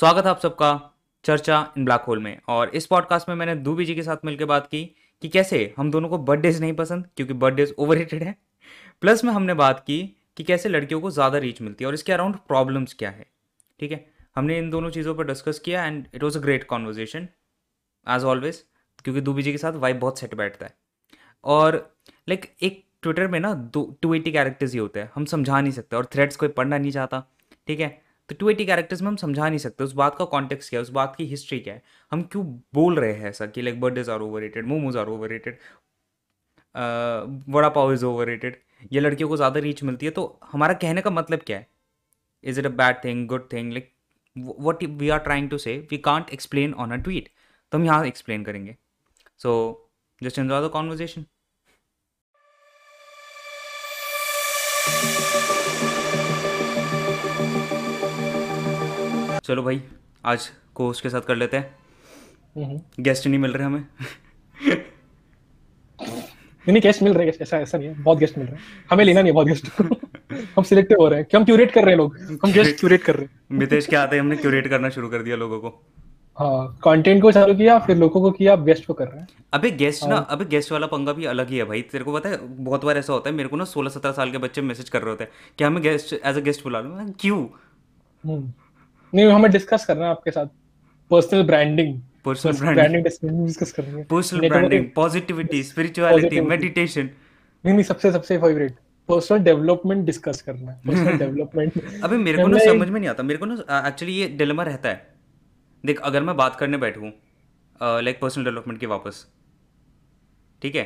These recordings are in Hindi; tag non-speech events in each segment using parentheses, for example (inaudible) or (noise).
स्वागत है आप सबका चर्चा इन ब्लैक होल में। और इस पॉडकास्ट में मैंने दूबी जी के साथ मिलकर बात की कि कैसे हम दोनों को बर्थडेज नहीं पसंद क्योंकि बर्थडेज ओवर है। प्लस में हमने बात की कि कैसे लड़कियों को ज़्यादा रीच मिलती है और इसके अराउंड प्रॉब्लम्स क्या है। ठीक है? हमने इन दोनों चीज़ों पर डिस्कस किया and it was a great conversation as always क्योंकि दूबी जी के साथ वाइफ बहुत सेट बैठता है। और लाइक like, एक ट्विटर में ना दो टू एटी कैरेक्टर्स ही होते हैं हम समझा नहीं सकते और थ्रेड्स कोई पढ़ना नहीं चाहता। ठीक है? तो टू एटी कैरेक्टर्स में हम समझा नहीं सकते, उस बात का कॉन्टेक्स क्या है, उस बात की हिस्ट्री क्या है। हम क्यों बोल रहे हैं ऐसा कि like birthdays are overrated momos are overrated vada pav is overrated ये लड़कियों को ज़्यादा रीच मिलती है तो हमारा कहने का मतलब क्या है? Is it a bad thing good thing like what we are trying to say we can't explain on a tweet तो हम यहाँ एक्सप्लेन करेंगे। So just enjoy the conversation चलो भाई आज कोस्ट के साथ कर लेते हैं। गेस्ट नहीं मिल रहे हमें। नहीं गेस्ट मिल रहे हैं ऐसा ऐसा नहीं है। बहुत गेस्ट मिल रहे हैं। हमें लेना नहीं है बहुत गेस्ट (laughs) हम सिलेक्टिव हो रहे हैं। कि हम क्यूरेट कर रहे हैं लोग। हम गेस्ट क्यूरेट कर रहे हैं। मितेश क्या आते हैं? हमने क्यूरेट करना शुरू कर दिया लोगों को। हाँ कंटेंट को चालू किया फिर लोगों को किया गेस्ट को कर रहे हैं। अबे गेस्ट ना हाँ। अबे गेस्ट वाला पंगा भी अलग ही है भाई। तेरे को पता है बहुत बार ऐसा होता है मेरे को ना सोलह सत्रह साल के बच्चे मैसेज कर रहे होते हैं। कि हमें गेस्ट एज अ गेस्ट बुला लो? क्यों? हम्म। नहीं हमें डिस्कस करना है आपके साथ. Personal branding personal branding discuss करेंगे personal branding positivity spirituality meditation नहीं नहीं सबसे सबसे फेवरेट पर्सनल डेवलपमेंट डिस्कस करना है. पर्सनल डेवलपमेंट (laughs) अबे मेरे को ना समझ में नहीं आता. मेरे को ना एक्चुअली ये डिलेमा रहता है. देख अगर मैं बात करने बैठूं लाइक पर्सनल डेवलपमेंट की वापस ठीक है?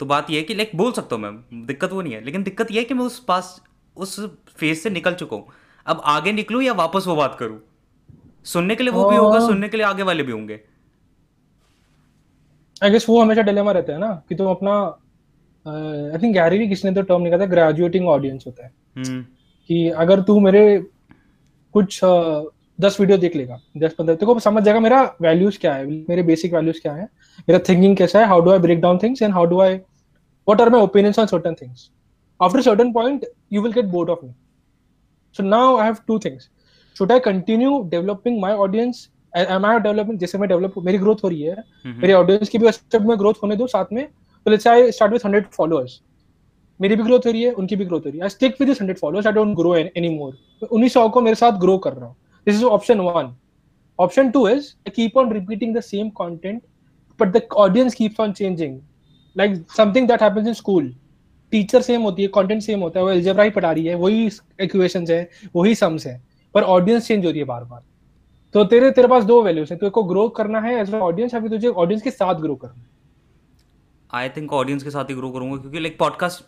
तो बात यह है कि लाइक बोल सकता हूँ मैं. दिक्कत वो नहीं है. लेकिन दिक्कत ये है कि मैं उस पास उस फ़ेज़ से निकल चुका हूँ. अब आगे निकलू या वापस वो बात करूँ? सुनने के लिए वो भी होगा सुनने के लिए आगे वाले भी होंगे। आई गेस वो हमेशा डिलेमा रहता है ना कि तुम अपना आई थिंक गैरी भी किसने तो टर्म निकाला था ग्रेजुएटिंग ऑडियंस होता है। hmm. कि अगर तू मेरे कुछ uh, दस वीडियो देख लेगा दस पंद्रह तो समझ जाएगा मेरा वैल्यूज़ क्या है मेरे बेसिक वैल्यूज़ क्या है मेरा थिंकिंग कैसा है how do I break down things and how do I what are my opinions on certain things after certain point you will get bored of me So now I have two things. Should I continue developing my audience? Am I developing जैसे मैं डेवलप मेरी ग्रोथ हो रही है mm-hmm. मेरी ऑडियंस की भी स्टेप में ग्रोथ होने दो साथ में तो let's I start with 100 followers मेरी भी ग्रोथ हो रही है उनकी भी ग्रोथ हो रही है। I stick with this 100 followers I don't grow any more उन्हीं सौ को मेरे साथ ग्रो कर रहा हूँ। This is option one option two is I keep on repeating the same content but the audience keeps on changing like something that happens in school teacher same होती है कंटेंट सेम होता है वो एल्जेब्रा ही पढ़ा रही है वही इक्वेशंस है वही सम्स है पर ऑडियंस चेंज हो रही है बार बार तो तेरे तेरे पास दो वैल्यूज़ है तेरे को ग्रो करना है एज ऑडियंस या फिर तुझे ऑडियंस के साथ ग्रो करना है? आई थिंक ऑडियंस के साथ ही ग्रो करूँगा क्योंकि लाइक पॉडकास्ट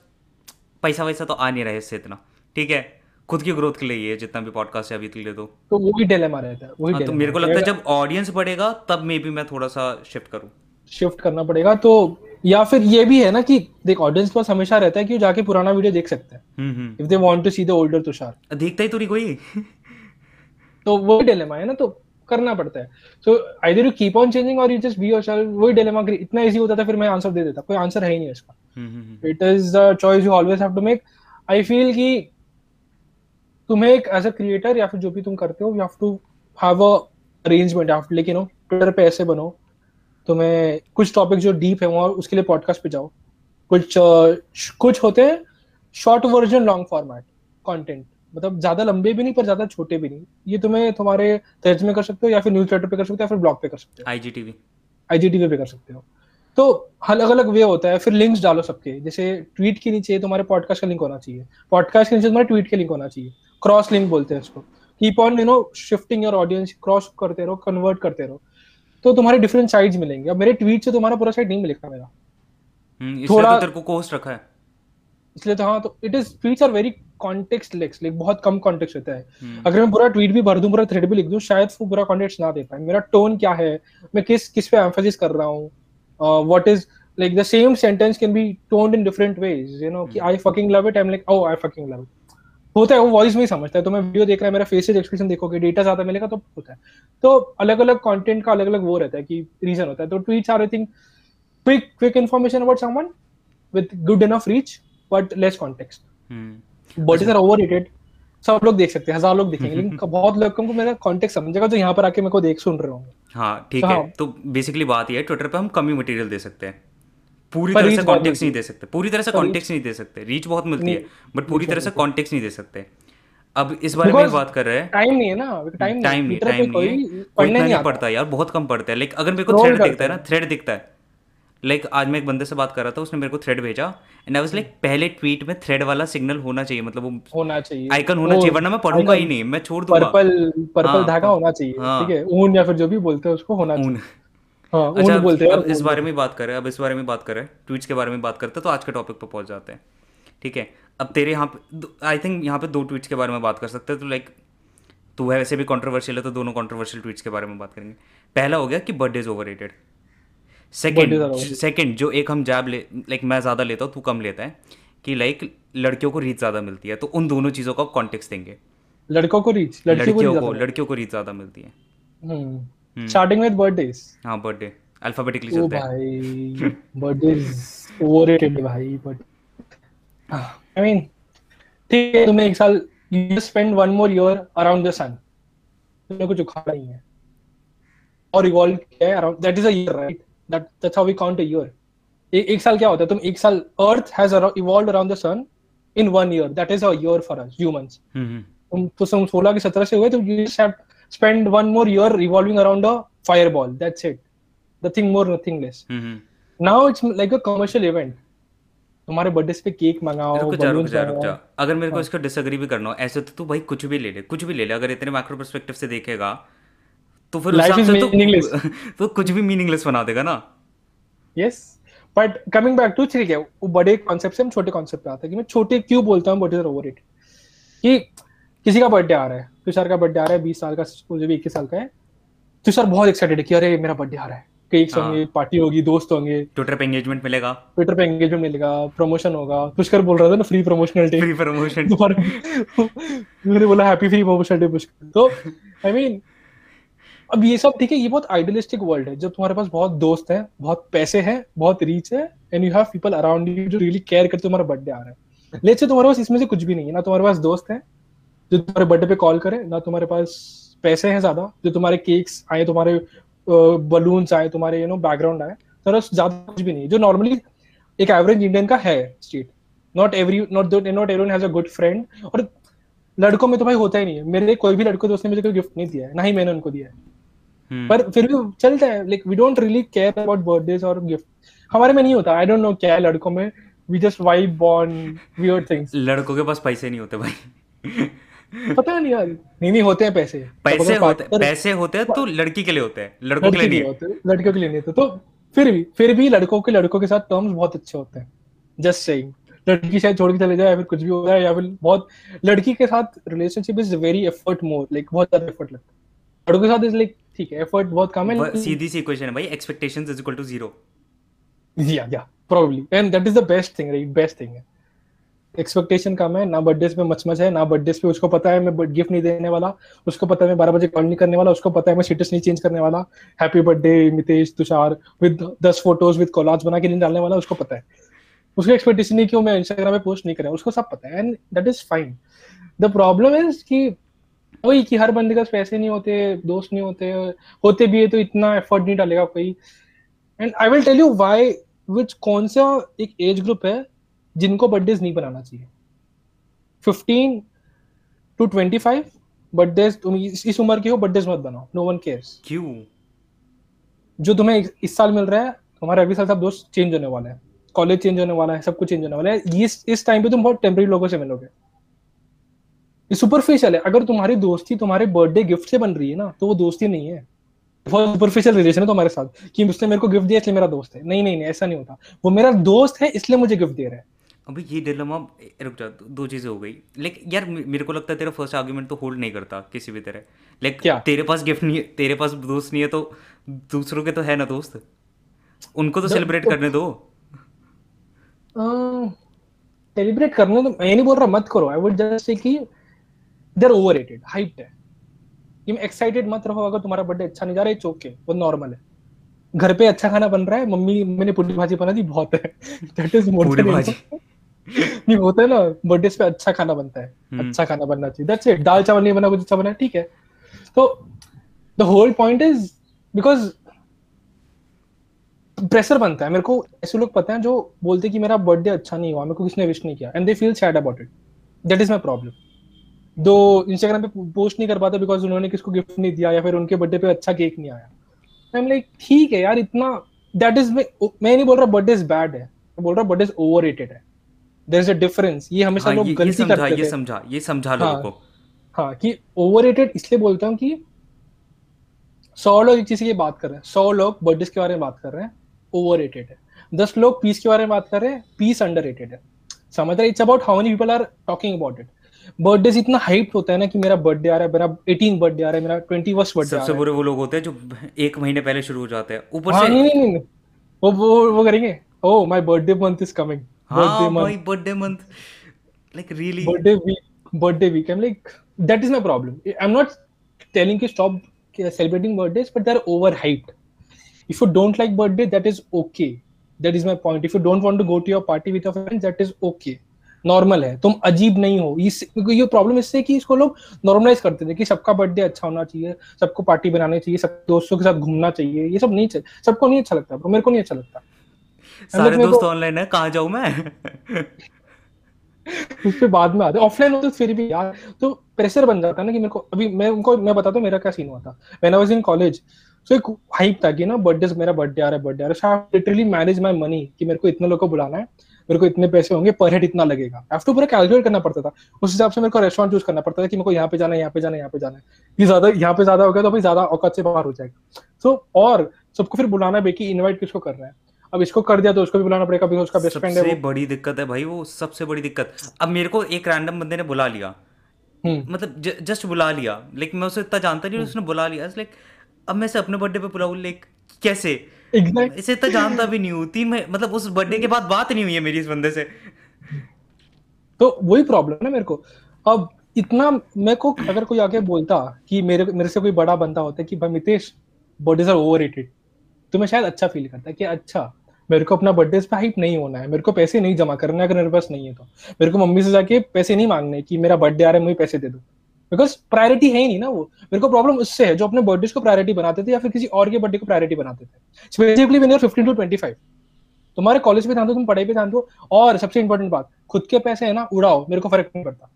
पैसा वैसा तो आ नहीं रहा है इससे इतना ठीक है? खुद की ग्रोथ के लिए ये जितना भी पॉडकास्ट है अभी के लिए तो। तो भी डिलेमा रहता है वही हाँ, तो मेरे को लगता है जब ऑडियंस बढ़ेगा तब मे भी मैं थोड़ा सा शिफ्ट करूँ। शिफ्ट करना पड़ेगा तो या फिर ये भी है ना कि देख ऑडियंस के पास हमेशा रहता है कि वो जाके पुराना वीडियो देख सकते हैं। If they want to see the older Tushar. देखता ही तो नहीं कोई। तो वो डिलेमा है ना तो करना पड़ता है। So either you keep on changing और यू जस्ट बी योरसेल्फ वही डिलेमा इतना इजी होता था फिर मैं आंसर दे देता। कोई आंसर है ही नहीं इसका। It is the choice you always have to make I feel कि तुम्हें एक एज अ क्रिएटर या फिर जो भी तुम करते हो you have to have a arrangement आप लेकिन ट्विटर पे ऐसे बनो। तुम्हें कुछ टॉपिक जो डीप है वहाँ उसके लिए पॉडकास्ट पे जाओ। कुछ कुछ होते हैं short version long format content मतलब ज़्यादा लंबे भी नहीं पर ज़्यादा छोटे भी नहीं। ये तुम्हें तुम्हारे तर्ज में कर सकते हो या फिर न्यूज़ पे कर सकते हो या फिर ब्लॉग पे कर सकते हो। आईजीटीवी आईजीटीवी पे कर सकते हो। तो अलग अलग वे होता है फिर लिंक्स डालो सबके। जैसे ट्वीट के नीचे तुम्हारे पॉडकास्ट का लिंक होना चाहिए। पॉडकास्ट के नीचे तुम्हारे ट्वीट के लिंक होना चाहिए। क्रॉस लिंक बोलते हैं उसको keep on you know shifting your audience cross करते रहो कन्वर्ट करते रहो। तो तुम्हारे डिफरेंट साइड्स मिलेंगे। अब मेरे ट्वीट से तुम्हारा पूरा साइड नहीं मिलेगा मेरा। हम्म, थोड़ा तो तेरे को कोस्ट रखा है। इसलिए तो हाँ तो it is tweets are very contextless like बहुत कम कॉन्टेक्स्ट होता है। hmm. अगर मैं पूरा ट्वीट भी भर दूँ पूरा थ्रेड भी लिख दूँ शायद वो पूरा कॉन्टेक्स्ट ना दे पाए। मेरा टोन क्या है? मैं किस किस पे एम्फोसिस कर रहा हूँ? What is like the same sentence can be toned in different ways you know कि I fucking love it I am like oh I fucking love it होता है वो वॉइस में ही समझता है। तो मैं वीडियो देख रहा है मेरा फेसेज एक्सप्रेशन देखोगे डेटा ज़्यादा मिलेगा तो होता है। तो अलग अलग कंटेंट का अलग अलग वो रहता है कि रीजन होता है। तो tweets are I think quick quick information about someone with good enough reach but less context bodies are overrated सब लोग देख सकते हैं हज़ार लोग देखेंगे लेकिन (laughs) बहुत लोगों को मेरा कॉन्टेक्ट समझेगा जो यहाँ पर आके मेरे को देख सुन रहे होंगे। हाँ ठीक तो है। हाँ, तो बेसिकली बात ये है ट्विटर पे हम कम ही मटेरियल दे सकते हैं। पूरी तरह से कॉन्टेक्स्ट नहीं दे सकते। पूरी तरह से कॉन्टेक्स्ट नहीं दे सकते। रीच बहुत मिलती है बट पूरी तरह से कॉन्टेक्स्ट नहीं दे सकते। अब इस बारे में बात कर रहे हैं। टाइम नहीं है ना टाइम टाइम नहीं टाइम नहीं है। पढ़ने नहीं पड़ता यार बहुत कम पढ़ते हैं। लाइक अगर मेरे को थ्रेड दिखता है ना थ्रेड दिखता है। लाइक like, आज मैं एक बंदे से बात कर रहा था उसने मेरे को थ्रेड भेजा। एंड आई वाज लाइक पहले ट्वीट में थ्रेड वाला सिग्नल होना चाहिए मतलब वो होना चाहिए। आइकन होना चाहिए वरना मैं पढ़ूँगा ही नहीं मैं छोड़ दूँगा। पर्पल पर्पल हाँ, धागा होना चाहिए हाँ। ठीक है? ऊन या फिर जो भी बोलते हैं उसको होना चाहिए। हाँ, अच्छा बोलते हैं। अब इस बारे में बात करें अब इस बारे में बात करें ट्वीट्स के बारे में बात करते हैं तो आज के टॉपिक पर पहुँच जाते हैं। ठीक है अब तेरे यहाँ पे आई थिंक यहाँ पे दो ट्वीट्स के बारे में बात कर सकते हैं तो लाइक तू है वैसे भी कॉन्ट्रोवर्शियल है तो दोनों कॉन्ट्रोवर्शियल ट्वीट्स के बारे में बात करेंगे। पहला हो गया कि birthday is overrated second second जो एक हम जैब ले लाइक मैं ज़्यादा लेता हूँ तू कम लेता है कि लाइक लड़कियों को रीच ज़्यादा मिलती है तो उन दोनों चीज़ों का कॉन्टेक्स्ट देंगे। लड़कों को रीच लड़कियों को लड़कियों को रीच ज़्यादा मिलती है। स्टार्टिंग विद बर्थडेज हाँ बर्थडे अल्फाबेटिकली चलते हैं। भाई बर्थडेज ओवररेटेड भाई बट आई मीन ठीक है तुमने एक साल you spend one more year around the sun तुमने कुछ उखाड़ा नहीं है। और इवॉल्व किया है around that is a year right that that's how we count a year एक साल क्या होता है? तुम एक साल earth has evolved around the sun in one year that is a year for us humans तुम तो तुम 16 के 17 से हुए तो you just have spend one more year revolving around a fireball that's it nothing more nothing less now it's like a commercial event तुम्हारे बर्थडे पे केक मंगाओ रुक जा रुक जा रुक जा। अगर मेरे को हाँ। इसका डिसएग्री भी करना हो ऐसे तो तू भाई कुछ भी ले ले कुछ भी ले ले। अगर इतने मैक्रो पर्सपेक्टिव से देखेगा तो फिर लाइफ इज़ मीनिंगलेस तो कुछ भी मीनिंगलेस बना देगा ना। Yes but coming back to ठीक है वो बड़े कॉन्सेप्ट से हम छोटे कॉन्सेप्ट पे आते हैं कि मैं छोटे क्यों बोलता हूँ बट इज़ ओवररेटेड कि किसी का बर्थडे आ रहा है। तुषार का बर्थडे आ रहा है बीस साल का जो भी इक्कीस साल का है। तुषार बहुत एक्साइटेड है कि अरे मेरा बर्थडे आ रहा है। केक्स हाँ. होंगे पार्टी होगी दोस्त होंगे। ट्विटर पे एंगेजमेंट मिलेगा। ट्विटर पे एंगेजमेंट मिलेगा प्रमोशन होगा। पुष्कर बोल रहा था ना free promotional day free promotion मैंने बोला happy free promotional day Pushkar. तो आई मीन अब ये सब ठीक है ये बहुत आइडियलिस्टिक वर्ल्ड है। जब तुम्हारे पास बहुत दोस्त है बहुत पैसे है बहुत रीच है and you have people around you जो रियली केयर करते तुम्हारा बर्थडे आ रहा है। लेट्स से तुम्हारे पास इसमें से कुछ भी नहीं है ना तुम्हारे पास दोस्त है जो तुम्हारे बर्थडे पे कॉल करे ना तुम्हारे पास पैसे हैं ज़्यादा जो तुम्हारे केक्स आए तुम्हारे बलून्स आए तुम्हारे यू नो बैकग्राउंड आए तो ज़्यादा कुछ भी नहीं जो नॉर्मली एक एवरेज इंडियन का है state not every not not everyone has a good friend और लड़कों में तो भाई होता ही नहीं है। मेरे कोई भी लड़कों दोस्त ने मुझे कोई गिफ्ट नहीं दिया है ना ही मैंने उनको दिया है। hmm. पर फिर भी चलता है like we don't really care about birthdays और गिफ्ट हमारे में नहीं होता आई डोंट नो क्या है लड़कों में। We just vibe born weird things लड़कों के पास पैसे नहीं होते भाई। पता नहीं यार। नहीं नहीं होते हैं पैसे। पैसे होते हैं पैसे होते हैं तो लड़की के लिए होते हैं लड़कों के लिए नहीं होते लड़कियों के लिए नहीं होते। तो फिर भी फिर भी लड़कों के लड़कों के साथ टर्म्स बहुत अच्छे होते हैं। जस्ट सेइंग लड़की शायद छोड़ के चले जाए या फिर कुछ भी हो जाए या फिर बहुत लड़की के साथ relationship is very effort more like बहुत ज़्यादा एफर्ट लगता है। लड़कों के साथ इज़ लाइक ठीक है एफर्ट बहुत कम है सीधी सी इक्वेशन है भाई expectations is equal to zero या या probably and that is the best thing right best thing है। एक्सपेक्टेशन कम है, ना बर्थडे पे मचमच है, ना बर्थडे पे उसको पता है मैं गिफ्ट नहीं देने वाला, उसको पता है मैं बारह बजे कॉल नहीं करने वाला, उसको पता है मैं स्टेटस नहीं चेंज करने वाला। Happy birthday Mitesh Tushar with दस फ़ोटोज़ विद कोलाज बना के नहीं डालने वाला, उसको पता है। उसको एक्सपेक्टेशन नहीं क्यों मैं इंस्टाग्राम पे पोस्ट नहीं करें, उसको सब पता है and that is fine the problem is कि वही कि हर बंदे के पास पैसे नहीं होते, दोस्त नहीं होते होते भी है तो इतना एफर्ट नहीं डालेगा कोई। And I will tell you why which कौन सा एक एज ग्रुप है जिनको बर्थडे नहीं बनाना चाहिए। Fifteen to twenty five birthday तुम इस उम्र के हो बर्थडे मत बनाओ। नो वन केयर्स क्यों? जो तुम्हें इस साल मिल रहा है तुम्हारे अगले साल सब दोस्त चेंज होने वाला है। कॉलेज चेंज होने वाला है सब कुछ चेंज होने वाला है। इस इस टाइम पे तुम बहुत टेम्पररी लोगों से मिलोगे। ये सुपरफिशियल है। अगर तुम्हारी दोस्ती तुम्हारे बर्थडे गिफ्ट से बन रही है ना तो वो दोस्ती नहीं है। बहुत सुपरफिशियल रिलेशन है तुम्हारे साथ कि उसने मेरे को गिफ्ट दिया इसलिए मेरा दोस्त है। नहीं नहीं नहीं ऐसा नहीं होता। वो मेरा दोस्त है इसलिए मुझे गिफ्ट दे रहा है। अभी ये डिलेमा रुक जा दो चीज़ें हो गई। लेकिन यार मेरे को लगता है तेरा फ़र्स्ट आर्ग्यूमेंट तो होल्ड नहीं करता किसी भी तरह। लाइक तेरे पास गिफ्ट नहीं है तेरे पास दोस्त नहीं है तो दूसरों के तो है ना दोस्त? उनको तो सेलिब्रेट करने दो। सेलिब्रेट करने तो मैं नहीं बोल रहा मत करो। आई वुड जस्ट से कि देर ओवररेटेड हाइप्ड है। तुम एक्साइटेड मत रहो अगर तुम्हारा बर्थडे अच्छा नहीं जा रहा है चौके वो नॉर्मल है। घर पे अच्छा खाना बन रहा है मम्मी मैंने पूरी भाजी बना दी बहुत है। दैट इज़ मोर भाजी। नहीं होता है ना बर्थडे पे अच्छा खाना बनता है। हम्म। अच्छा खाना बनना चाहिए। दैट्स इट दाल चावल नहीं बना कुछ अच्छा बना ठीक है। तो the whole point is because pressure बनता है। मेरे को ऐसे लोग पता है जो बोलते कि मेरा बर्थडे अच्छा नहीं हुआ मेरे को किसने विश नहीं किया। And they feel sad about it that is my problem though Instagram पे पोस्ट नहीं कर पाते बिकॉज़ उन्होंने किसको गिफ्ट नहीं दिया या फिर उनके बर्थडे पे अच्छा केक नहीं आया। आई एम लाइक ठीक है यार इतना दैट इज़ मैं नहीं बोल रहा बर्थडे इज़ बैड है। मैं बोल रहा बर्थडे इज़ ओवररेटेड है। देयर इज़ अ डिफरेंस ये हमेशा हाँ, लोग गलती करते हैं ये समझा ये समझा लोगों हाँ, को। हाँ कि ओवररेटेड इसलिए बोलता हूँ कि सौ लोग एक चीज़ की बात कर रहे हैं। सौ लोग बर्थडे के बारे में बात कर रहे हैं। ओवर रेटेड है। दस लोग पीस के बारे में बात कर रहे हैं। पीस अंडर रेटेड है। समझ रहे it's about how many people are talking about it birthday इतना हाइप होता है ना कि मेरा बर्थडे आ रहा है मेरा 18 बर्थडे आ रहा है मेरा 21 बर्थडे सबसे बुरे वो लोग होते हैं जो एक महीने पहले शुरू हो जाते हैं। ऊपर हाँ, से नहीं नहीं नहीं वो वो वो करेंगे। ओह my birthday month is coming birthday month birthday month like really birthday week birthday week I am like that is my problem I am not telling you stop celebrating birthdays but they're overhyped. If you don't like birthday that is okay. That is my point. If you don't want to go to your party with your friends that is okay. Normal है. तुम अजीब नहीं हो. इस ये प्रॉब्लम इससे कि इसको लोग नॉर्मलाइज करते थे कि सबका बर्थडे अच्छा होना चाहिए सबको पार्टी बनानी चाहिए सब दोस्तों के साथ घूमना चाहिए. ये सब नहीं चाहिए सबको नहीं अच्छा लगता मेरे को नहीं अच्छा लगता. (laughs) सारे दोस्त ऑनलाइन है कहाँ जाऊँ मैं? (laughs) उस पे बाद में आते ऑफलाइन होते फिर भी यार तो प्रेशर बन जाता है ना कि मेरे को अभी मैं उनको मैं बताता हूँ मेरा क्या सीन हुआ था। When I was in college so एक हाइप था कि ना बर्थडे मेरा बर्थडे आ रहा है बर्थडे आ रहा है। लिटरली मैनेज माय मनी कि मेरे को इतने लोगों को बुलाना है मेरे को इतने पैसे होंगे पर हेड इतना लगेगा। आफ्टर पूरा कैलकुलेट करना पड़ता था। उस हिसाब से मेरे को रेस्टोरेंट चूज़ करना पड़ता था कि मेरे को यहाँ पे जाना है यहाँ पे जाना है यहाँ पे जाना है। ये ज़्यादा यहाँ पे ज़्यादा हो गया तो अभी ज़्यादा औकात से बाहर हो जाएगा। सो so, और सबको फिर बुलाना है कि इनवाइट किसको कर रहा है। अब इसको कर दिया तो उसको भी बुलाना पड़ेगा बिकॉज़ उसका बेस्ट फ्रेंड है सबसे बड़ी दिक्कत है भाई वो सबसे बड़ी दिक्कत। अब मेरे को एक रैंडम बंदे ने बुला लिया। हम्म। मतलब जस्ट बुला लिया। लेकिन मैं उसे इतना जानता नहीं हम्म। उसने बुला लिया। लाइक अब मैं से अपने बर्थडे पे बुलाऊं लाइक कैसे? Exactly. इसे इतना जानता भी नहीं हूँ। तीन मतलब उस बर्थडे के बाद बात नहीं हुई है मेरी इस बंदे से। तो वही प्रॉब्लम है मेरे को। अब इतना मेरे को अगर कोई आके बोलता कि मेरे मेरे से कोई बड़ा बंदा होता है कि भाई मितेश बर्थडे आर ओवररेटेड तो मैं शायद अच्छा फील करता कि अच्छा मेरे को अपना बर्थडे पे हाइप नहीं होना है, मेरे को पैसे नहीं जमा करना अगर मेरे पास नहीं है तो। मेरे को मम्मी से जाके पैसे नहीं मांगने कि मेरा बर्थडे आ रहा है, मुझे पैसे दे दो। बिकॉज़ प्रायोरिटी है ही नहीं ना वो। मेरे को प्रॉब्लम उससे है, जो अपने बर्थडे को प्रायोरिटी बनाते थे या फिर किसी और के बर्थडे को प्रायोरिटी बनाते थे। Specifically when fifteen to twenty five तुम्हारे कॉलेज पे ध्यान दो, तुम पढ़ाई पे ध्यान दो, और सबसे इंपॉर्टेंट बात, खुद के पैसे है ना, उड़ाओ, मेरे को फ़र्क नहीं पड़ता।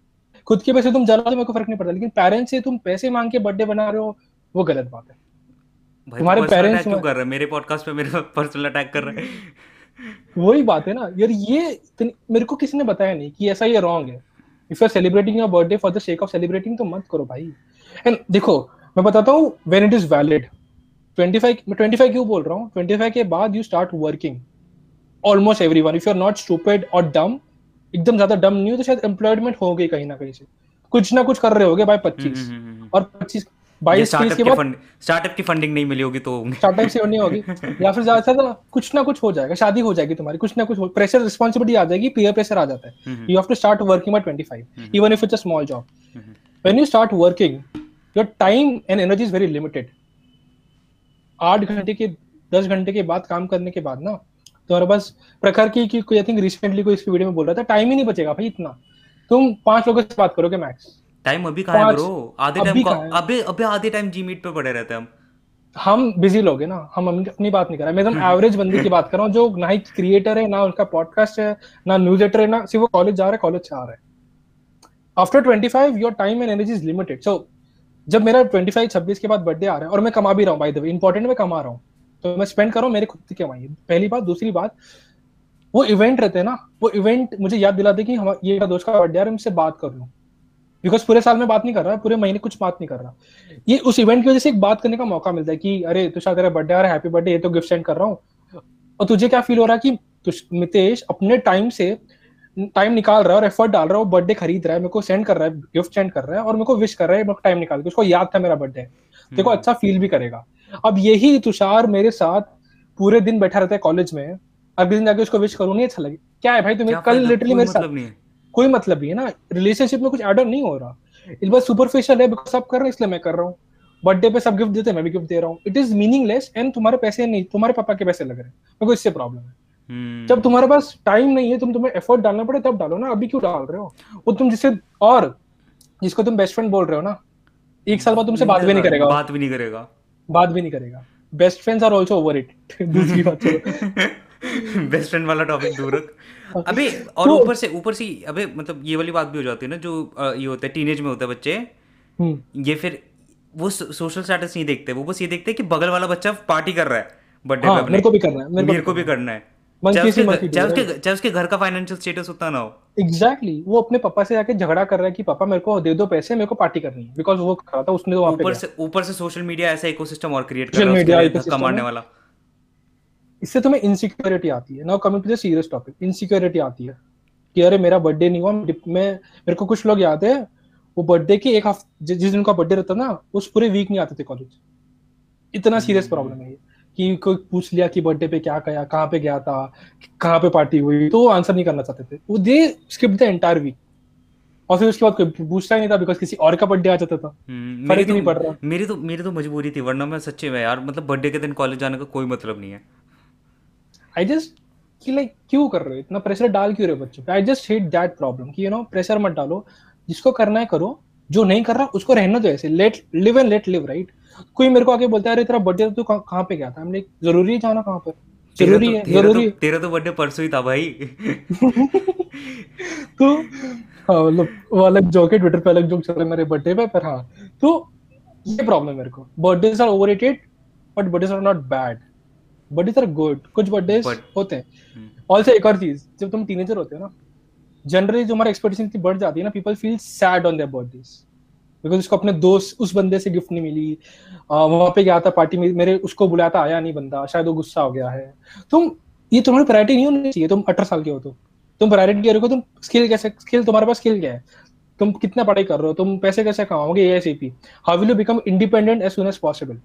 खुद के पैसे तुम जला मेरे को फ़र्क नहीं पड़ता, लेकिन पेरेंट्स से तुम पैसे मांग के बर्थडे बना रहे हो, वो गलत बात है। तुम्हारे पेरेंट्स क्यों कर रहे मेरे पॉडकास्ट पे मेरे पर्सनल अटैक कर रहे वही बात है ना। यार ये मेरे को किसी ने बताया नहीं कि ऐसा ये रॉन्ग है। If you are celebrating your birthday for the sake of celebrating तो मत करो भाई। एंड देखो मैं बताता हूँ व्हेन इट इज़ वैलिड 25 मैं 25 क्यों बोल रहा हूँ? 25 के बाद you start working almost everyone if you are not stupid और डम एकदम ज़्यादा डम नहीं हो तो शायद एम्प्लॉयमेंट हो गई कहीं ना कहीं से। कुछ ना कुछ कर रहे होगे भाई पच्चीस। हम्म, हम्म, हम्म, और पच्चीस बाईस के बाद स्टार्टअप की फंडिंग नहीं मिली होगी। तो स्टार्टअप से नहीं होगी। या फिर ज़्यादा से कुछ ना कुछ हो जाएगा शादी हो जाएगी तुम्हारी कुछ ना कुछ प्रेशर रिस्पॉन्सिबिलिटी आ जाएगी पीयर प्रेशर आ जाता है। You have to start working by 25 even if it's a small job when you start working your time and energy is very limited आठ घंटे के दस घंटे के बाद काम करने के बाद ना तुम्हारे पास प्रखर की आई थिंक रिसेंटली कोई इस वीडियो में बोल रहा था टाइम ही नहीं बचेगा भाई इतना। तुम पाँच लोगों से बात करोगे मैक्स टाइम अभी कहाँ है ब्रो आधे टाइम अभी अभी आधे टाइम जी मीट पे पड़े रहते हैं हम। हम बिज़ी लोग हैं ना हम अपनी बात नहीं कर रहे। मैं एकदम (laughs) एवरेज बंदे की बात कर रहा हूँ जो ना ही क्रिएटर है ना उनका पॉडकास्ट है ना न्यूज़ एडिटर है ना सिर्फ़ वो कॉलेज जा रहा है कॉलेज से आ रहा है। After twenty five your time and energy is limited so जब मेरा ट्वेंटी फाइव छब्बीस के बाद बर्थडे आ रहा है और मैं कमा भी रहा हूँ बाई द वे इंपॉर्टेंट मैं कमा रहा हूँ तो मैं स्पेंड कर रहा हूँ मेरे खुद की कमाई पहली बात दूसरी बात वो इवेंट रहते हैं ना वो इवेंट मुझे याद दिलाते कि हम ये दोस्त का बर्थडे आ रहा है मुझसे बात कर लूँ बिकॉज़ पूरे साल में बात नहीं कर रहा पूरे महीने कुछ बात नहीं कर रहा। ये उस इवेंट की वजह से एक बात करने का मौका मिलता है कि अरे तुषार तेरा बर्थडे आ रहा है हैप्पी बर्थडे ये तो गिफ्ट सेंड कर रहा हूँ। और तुझे क्या फील हो रहा है कि मितेश अपने टाइम से टाइम निकाल रहा है और एफर्ट डाल रहा है वो बर्थडे खरीद रहा है मेरे को सेंड कर रहा है गिफ्ट सेंड कर रहा है और मेरे को विश कर रहा है टाइम निकाल के उसको याद था मेरा बर्थडे देखो हम्म। अच्छा फील भी करेगा। अब यही तुषार मेरे साथ पूरे दिन बैठा रहता है कॉलेज में अगले दिन जाके उसको विश करूँ नहीं अच्छा लगे। क्या है भाई तुम्हें? कल लिटरली मेरे साथ कोई मतलब नहीं है ना। रिलेशनशिप में कुछ एड ऑन नहीं हो रहा। इस बार सुपरफिशियल है बिकॉज़ सब कर रहे हैं इसलिए मैं कर रहा हूँ। बर्थडे पे सब गिफ्ट देते हैं मैं भी गिफ्ट दे रहा हूँ। इट इज़ मीनिंगलेस एंड तुम्हारे पैसे नहीं तुम्हारे पापा के पैसे लग रहे हैं। मेरे को इससे प्रॉब्लम है। हम्म। जब तुम्हारे पास टाइम नहीं है तुम तुम्हें एफर्ट डालना पड़े तब डालो ना। अभी क्यों डाल रहे हो? वो तुम जिससे और जिसको तुम बेस्ट फ्रेंड बोल रहे हो ना एक साल बाद तुमसे बात भी नहीं करेगा। बात भी नहीं करेगा। बात भी नहीं करेगा। Best friends are also over it दूसरी बात (laughs) बेस्ट फ्रेंड वाला टॉपिक दूर रख। अबे और तो, ऊपर से ऊपर से अबे मतलब ये वाली बात भी हो जाती है ना जो ये होता है टीनेज में होता है बच्चे। हम्म। ये फिर वो सोशल स्टेटस नहीं देखते वो बस ये देखते हैं कि बगल वाला बच्चा पार्टी कर रहा है बर्थडे हाँ, पे मेरे को भी करना है मेरे को भी करना है। चाहे उसके चाहे उसके घर का फाइनेंशियल स्टेटस उतना ना हो। Exactly exactly. वो अपने पापा से जाके झगड़ा कर रहा है कि पापा मेरे को दे दो पैसे मेरे को पार्टी करनी है। बिकॉज़ वो कर रहा था उसने तो वहाँ पे ऊपर से ऊपर से सोशल मीडिया ऐसा इकोसिस्टम और क्रिएट कर रहा है धक्का मारने वाला। इससे तुम्हें इनसिक्योरिटी आती है। Now coming to the serious topic insecurity आती है कि अरे मेरा बर्थडे नहीं हुआ मैं मेरे को कुछ लोग याद है वो बर्थडे के एक हफ़्ते जिस दिन का बर्थडे रहता ना उस पूरे वीक नहीं आते थे कॉलेज इतना सीरियस प्रॉब्लम है ये कि कोई पूछ लिया कि बर्थडे पे क्या कया कहाँ पे गया था कहाँ पे पार्टी हुई तो आंसर नहीं करना चाहते थे। वो they skip the entire week और फिर उसके बाद कोई पूछता ही नहीं था बिकॉज़ किसी और का बर्थडे आ जाता था। हम्म, फ़र्क तो, नहीं पड़ रहा। मेरी तो मेरी तो मजबूरी थी वरना मैं सच्चे में यार मतलब बर्थडे के दिन कॉलेज जाने का कोई मतलब नहीं है। आई जस्ट कि लाइक क्यों कर रहे हो? इतना प्रेशर डाल क्यों रहे हो बच्चों पे? I just hate that problem कि यू नो प्रेशर मत डालो। जिसको करना है करो। जो नहीं कर रहा उसको रहना दो ऐसे। Let live and let live right कोई मेरे को आके बोलता है अरे तेरा बर्थडे तो कहाँ पे गया था? हमने ज़रूरी है जाना कहाँ पर? ज़रूरी तो, है ज़रूरी तो, तेरा तो बर्थडे परसों ही था भाई। (laughs) तो हाँ मतलब वो अलग जोक है ट्विटर पे अलग जोक चल रहे मेरे बर्थडे पे पर हाँ। तो ये प्रॉब्लम मेरे को। Birthday are overrated but birthday are not bad birthday are good कुछ बर्थडे होते हैं। Also hmm. एक और चीज़ जब तुम टीनेजर होते हो ना जनरली जो हमारा एक्सपेक्टेशन इतनी बढ़ जाती है ना people feel sad on their birthdays because उसको अपने दोस्त उस बंदे से गिफ्ट नहीं मिली। वहाँ पे गया था पार्टी में मेरे उसको बुलाया था आया नहीं बंदा शायद वो गुस्सा हो गया है। तुम ये तुम्हारी प्रायोरिटी नहीं होनी चाहिए तुम अठारह साल के हो तो। तुम प्रायोरिटी रखो तुम स्किल कैसे स्किल तुम्हारे पास स्किल क्या है? तुम कितना पढ़ाई कर रहे हो तुम पैसे कैसे कमाओगे A S A P how will you become independent as soon as possible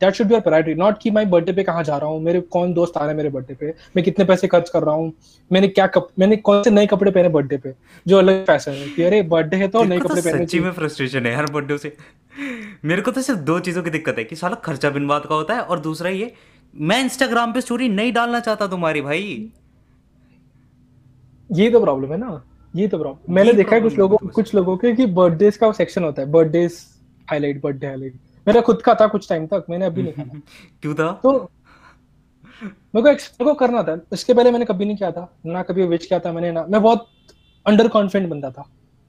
that should be your priority not कि मैं बर्थडे पे कहाँ जा रहा हूँ? मेरे कौन दोस्त आ रहे हैं मेरे बर्थडे पे? मैं कितने पैसे खर्च कर रहा हूँ? मैंने क्या कप मैंने कौन से नए कपड़े पहने बर्थडे पे? जो अलग फ़ैशन है कि अरे बर्थडे है तो नए कपड़े पहने सच्ची में फ्रस्ट्रेशन है हर बर्थडे से। मेरे को तो सिर्फ़ दो चीज़ों की दिक्कत है कि साला खर्चा बिन बात का होता है और दूसरा ये मैं इंस्टाग्राम पे स्टोरी नहीं डालना चाहता तुम्हारी भाई। ये तो प्रॉब्लम है ना? ये तो प्रॉब्लम मैंने देखा है कुछ लोगों कुछ लोगों के कि बर्थडे का सेक्शन होता है। बर्थडे हाईलाइट बर्थडे हाईलाइट मेरा खुद का था कुछ टाइम तक मैंने अभी नहीं खाना (laughs) क्यों था? तो मेरे को मेरे को करना था इसके पहले मैंने कभी नहीं किया था ना कभी विच किया था मैंने ना मैं बहुत अंडर कॉन्फिडेंट बंदा था।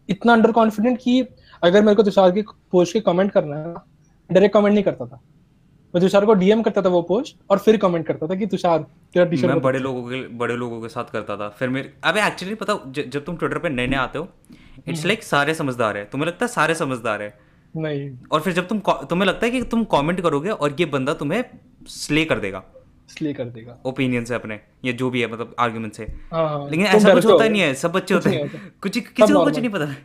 इतना अंडर कॉन्फिडेंट कि अगर मेरे को तुषार की पोस्ट के कमेंट करना है डायरेक्ट कमेंट नहीं करता था। मैं तुषार को डीएम करता था वो पोस्ट और फिर कमेंट करता था कि तुषार तेरा टी मैं बड़े लोगों के बड़े लोगों के साथ करता था। फिर मेरे अबे एक्चुअली पता जब तुम ट्विटर पे नए नए आते हो इट्स लाइक हम्म। सारे समझदार है। तुम्हें लगता है सारे समझदार है? नहीं। और फिर जब तुम तुम्हें लगता है कि तुम कमेंट करोगे और ये बंदा तुम्हें स्ले कर देगा। स्ले कर देगा। ओपिनियन से अपने या जो भी है मतलब आर्गुमेंट से। हाँ, हाँ। लेकिन ऐसा कुछ होता नहीं है सब बच्चे होते हैं। कुछ किसी को कुछ नहीं पता।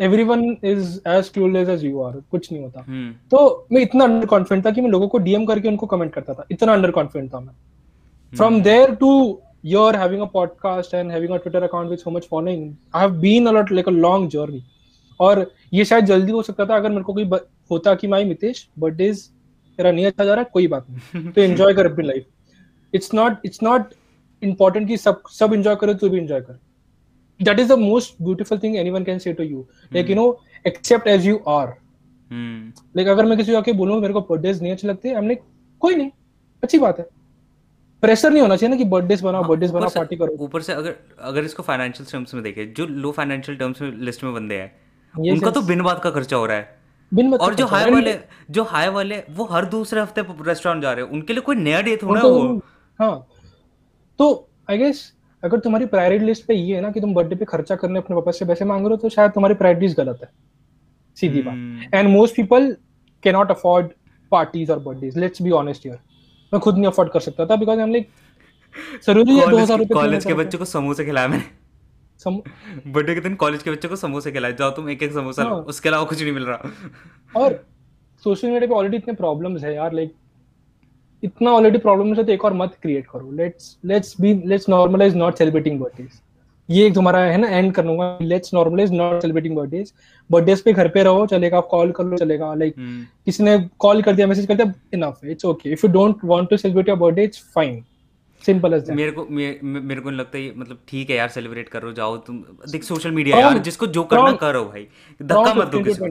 Everyone is as clueless as you are कुछ नहीं होता। हम्म। तो मैं इतना अंडर कॉन्फिडेंट था कि मैं लोगों को डीएम करके उनको कमेंट करता था। इतना अंडर कॉन्फिडेंट था मैं। From there to you're having a podcast and having a twitter account with so much following i have been a lot like a long journey और ये शायद जल्दी हो सकता था अगर मेरे को कोई होता कि माई मितेश बर्थडे तेरा नहीं अच्छा जा रहा है कोई बात नहीं। तो (laughs) एंजॉय कर अपनी life it's not it's not important कि सब सब एंजॉय करे तो भी एंजॉय कर। That is the most beautiful thing anyone can say to you like you know accept as you are like अगर मैं किसी को आके बोलूँ मेरे को बर्थडे नहीं अच्छे लगते हमने कोई नहीं अच्छी बात है। प्रेशर नहीं होना चाहिए ना कि बर्थडे बनाओ बर्थडे बनाओ पार्टी करो। ऊपर से अगर अगर इसको फाइनेंशियल टर्म्स में देखें जो लो फाइनेंशियल टर्म्स में लिस्ट में बंदे हैं उनका तो बिन बात का खर्चा हो रहा है। बिन और जो हाई वाले जो हाई वाले वो हर दूसरे हफ़्ते रेस्टोरेंट जा रहे हैं। उनके लिए कोई नया डे थोड़ा वो। हाँ। तो आई गेस अगर तुम्हारी प्रायोरिटी लिस्ट पे ये है ना कि तुम बर्थडे पे खर्चा करने अपने पापा से पैसे मांग रहे हो तो शायद तुम्हारी प्रायोरिटीज गलत है। सीधी बात। And most people can not afford parties और birthdays let's be honest here मैं खुद नहीं अफोर्ड कर सकता था बिकॉज़ आई एम लाइक ज़रूरी है 2000 रुपए कॉलेज के बच्चों को समोसे खिलाया मैंने। बर्थडे के दिन कॉलेज के बच्चों को समोसे खिलाए जाओ तुम एक एक समोसा हाँ. उसके अलावा कुछ नहीं मिल रहा। और सोशल मीडिया पे ऑलरेडी इतने प्रॉब्लम्स है यार लाइक इतना ऑलरेडी प्रॉब्लम्स है तो एक और मत क्रिएट करो। Let's let's be let's normalize not celebrating birthdays ये एक तुम्हारा है ना एंड करूँगा। Let's normalize not celebrating birthdays birthdays पे घर पे रहो चलेगा आप कॉल कर लो चलेगा। Like hmm. किसी ने कॉल कर दिया मैसेज कर दिया enough it's okay if you don't want to celebrate your birthday it's fine simple as मेरे को मे, मेरे को लगता है मतलब ठीक है यार सेलिब्रेट करो जाओ तुम। देख सोशल मीडिया यार जिसको जो करना करो भाई। धक्का मत दो किसी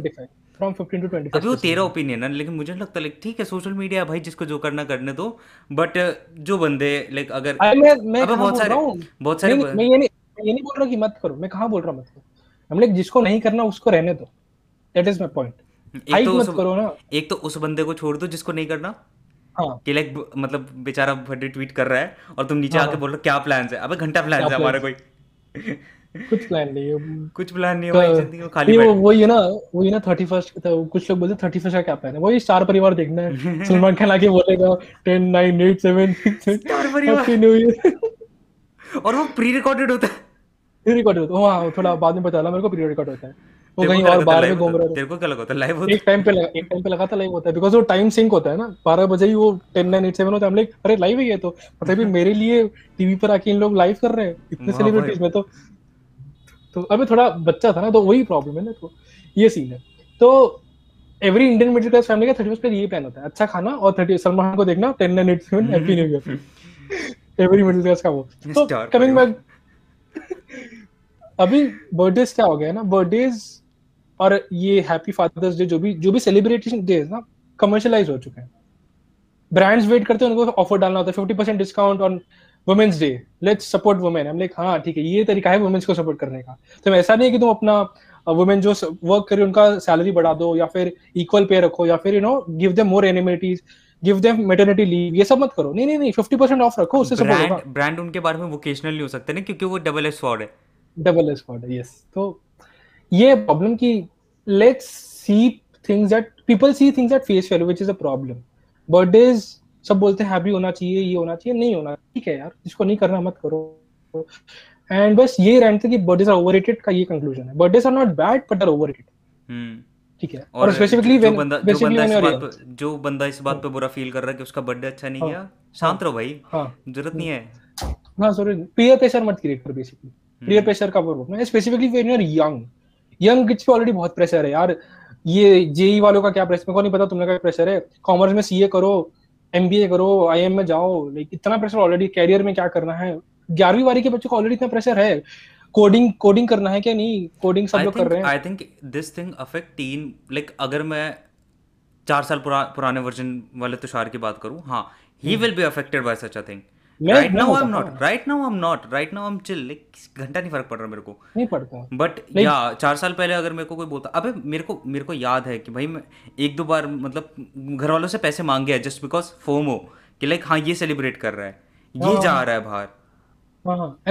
फ्रॉम 15 टू 25 अभी वो तेरा ओपिनियन है लेकिन मुझे लगता है ठीक है सोशल मीडिया भाई जिसको जो करना करने दो। बट जो बंदे लाइक अगर मैं मैं बहुत सारे बहुत सारे मैं ये नहीं ये नहीं बोल रहा कि मत करो। मैं कहाँ बोल रहा मत करो हम लोग जिसको नहीं करना उसको रहने दो। दैट इज़ माय पॉइंट एक तो करो ना। एक तो उस बंदे को छोड़ दो जिसको नहीं करना। हाँ। कि लाइक मतलब बेचारा बर्थडे ट्वीट कर रहा है और तुम नीचे हाँ, आके बोल रहे हो क्या प्लान है? अबे घंटा प्लान है हमारा कोई। कुछ प्लान नहीं है। कुछ प्लान नहीं है भाई ज़िंदगी खाली वो वो ये ना वो ये ना 31st तो कुछ लोग बोलते 31st का क्या प्लान है? वही स्टार परिवार देखना है। (laughs) सलमान खान आके बोलेगा 10 9 8 7 स्टार परिवार। और वो प्री रिकॉर्डेड होता है। प्री रिकॉर्डेड होता है। हाँ थोड़ा बाद में बता ला मेरे को प्री रिकॉर्ड होता है। वो कहीं और बाहर में घूम रहा है। तेरे को क्या लगा था लाइव होता एक टाइम पे लगा एक टाइम पे लगा था लाइव होता है। बिकॉज़ वो टाइम सिंक होता है ना 12 बजे ही वो 10 9 8 7 होता है। हम लाइक अरे लाइव ही है तो। मतलब भी मेरे लिए टीवी पर आके इन लोग लाइव कर रहे हैं। इतने सेलिब्रिटीज में तो। तो अभी थोड़ा बच्चा था ना तो वही प्रॉब्लम है ना तो। ये सीन है। तो every Indian middle class family का थर्टी फ़र्स्ट यही प्लान होता है। अच्छा खाना और थर्टी सलमान को देखना ten nine eight seven happy new year every middle class का वो। तो कमिंग बैक अभी बर्थडेज क्या हो गया ना? बर्थडेज और ये हैप्पी फादर्स डे जो भी जो भी सेलिब्रेशन डे ना कमर्शियलाइज हो चुके हैं। ब्रांड्स वेट करते हैं उनको ऑफ़र डालना होता है। Fifty percent discount on women's day let's support women हम लाइक हाँ ठीक है ये तरीका है वुमेन्स को सपोर्ट करने का। तो ऐसा नहीं है कि तुम अपना वुमेन जो वर्क करे उनका सैलरी बढ़ा दो या फिर इक्वल पे रखो या फिर you know give them more amenities give them maternity leave ये सब मत करो। नहीं नहीं नहीं फिफ्टी परसेंट ऑफ़ रखो उससे होगा। ब्रांड उनके बारे में वोकेशनल नहीं हो सकते ना क्योंकि वो डबल एस फॉर्ड है। डबल एस फॉर्ड है यस तो ये प्रॉब्लम की let's see things that people see things that face value which is a problem birthdays सब बोलते हैं हैप्पी होना चाहिए ये होना चाहिए नहीं होना ठीक है यार जिसको नहीं करना मत करो। एंड बस ये रहते कि बर्थडेज आर ओवररेटेड का ये कंक्लूजन है। Birthdays are not bad but are overrated ठीक है। और स्पेसिफिकली जो बंदा जो बंदा इस बात पे जो बंदा इस बात पे बुरा फील कर रहा है कि उसका बर्थडे अच्छा नहीं हाँ। गया शांत रहो भाई हाँ। ज़रूरत नहीं है। हाँ सॉरी पीयर प्रेशर मत क्रिएट कर बेसिकली पीयर प्रेशर का problem specifically when you are young young kids पे ऑलरेडी बहुत प्रेशर है यार। ये जेई e वालों का क्या प्रेशर मेरे को नहीं पता तुमने का प्रेशर है। कॉमर्स में सीए करो एमबीए करो आईएम में जाओ। लाइक इतना प्रेशर ऑलरेडी कैरियर में क्या करना है? ग्यारहवीं बारी के बच्चों को ऑलरेडी इतना प्रेशर है। कोडिंग कोडिंग करना है क्या? नहीं कोडिंग सब लोग कर रहे हैं। I think this thing affect teen like अगर मैं चार साल पुरा, पुराने वर्जन वाले तुषार की बात करूँ हाँ he will be affected by such a thing right now I am not right now I am not right now I am chill like घंटा नहीं फ़र्क पड़ रहा मेरे को। नहीं पड़ता। बट या चार साल पहले अगर मेरे को कोई बोलता अबे मेरे को मेरे को याद है कि भाई मैं एक दो बार मतलब घर वालों से पैसे मांग गया जस्ट बिकॉज़ फोमो कि लाइक हाँ ये सेलिब्रेट कर रहा है। ये हाँ, जा रहा है बाहर।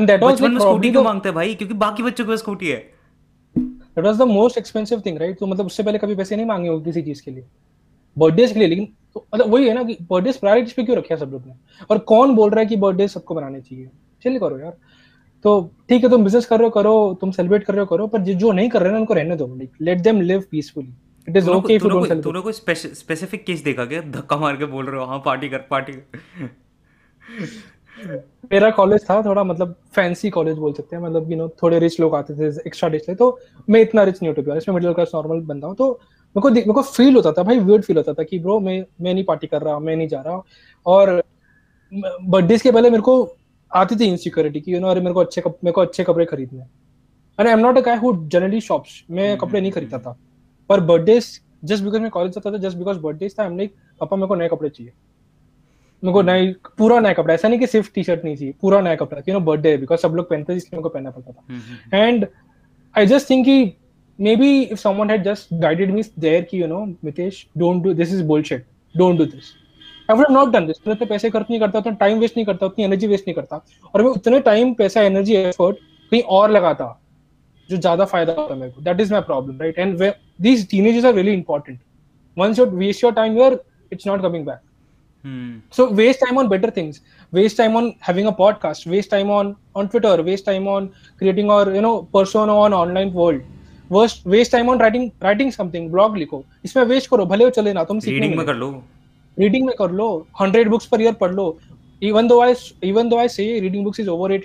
दैट वाज बचपन में स्कूटी क्यों मांगते हैं भाई? क्योंकि बाकी बच्चों के पास स्कूटी है। That was the most expensive thing right तो मतलब उससे पहले कभी पैसे नहीं मांगे हो किसी चीज़ के लिए। बर्थडेज के लिए लेकिन तो मतलब वही है ना कि बर्थडे प्रायोरिटीज पे क्यों रखे सब लोग ने? और कौन बोल रहा है कि बर्थडे सबको बनाने चाहिए? चलिए करो यार। तो ठीक है तुम बिज़नेस कर रहे हो करो तुम सेलिब्रेट कर रहे हो करो पर जो नहीं कर रहे हैं उनको रहने दो let them live peacefully it is okay if you don't celebrate तूने कोई स्पेसिफिक केस देखा क्या? धक्का मार के बोल रहे हो हाँ पार्टी कर पार्टी मेरा कॉलेज था थोड़ा मतलब फैंसी कॉलेज बोल सकते हैं मतलब यू नो थोड़े रिच लोग आते थे एक्स्ट्रा डिश ले तो मैं इतना रिच नहीं इसमें मिडिल क्लास नॉर्मल बंदा हूँ तो मेरे को मेरे को फील होता था भाई वियर्ड फील होता था कि ब्रो मैं मैं नहीं पार्टी कर रहा मैं नहीं जा रहा। और बर्थडे के पहले मेरे को आती थी इनसिक्योरिटी की यू नो अरे मेरे को अच्छे मेरे को अच्छे कपड़े खरीदने। अरे I am not a guy who generally shops मैं कपड़े नहीं खरीदता था। पर बर्थडे जस्ट बिकॉज़ मैं कॉलेज जाता था जस्ट बिकॉज़ बर्थडे था हमने पापा मेरे को नए कपड़े चाहिए। मेरे को नए पूरा नया कपड़ा। ऐसा नहीं कि सिर्फ़ टी शर्ट नहीं चाहिए पूरा नया कपड़ा। यू नो बर्थडे बिकॉज़ सब लोग पहनते थे इसलिए मेरे को पहनना पड़ता था। एंड आई जस्ट थिंक कि maybe if someone had just guided me there कि you know Mitesh don't do this is bullshit don't do this I would have not done this मैं पैसे खर्च नहीं करता उतना टाइम वेस्ट नहीं करता उतनी एनर्जी वेस्ट नहीं करता और मैं उतने टाइम पैसा एनर्जी एफर्ट कहीं और लगाता जो ज़्यादा फ़ायदा होता है मेरे को that is my problem right and these teenagers are really important once you waste your time here it's not coming back hmm. so waste time on better things waste time on having a podcast waste time on on twitter waste time on creating or you know persona on online world waste time on writing writing something blog लिखो। इसमें वेस्ट करो भले वो चले ना तुम रीडिंग में कर लो। रीडिंग में कर लो हंड्रेड बुक्स पर ईयर पढ़ लो। Even though I even though I say reading books is over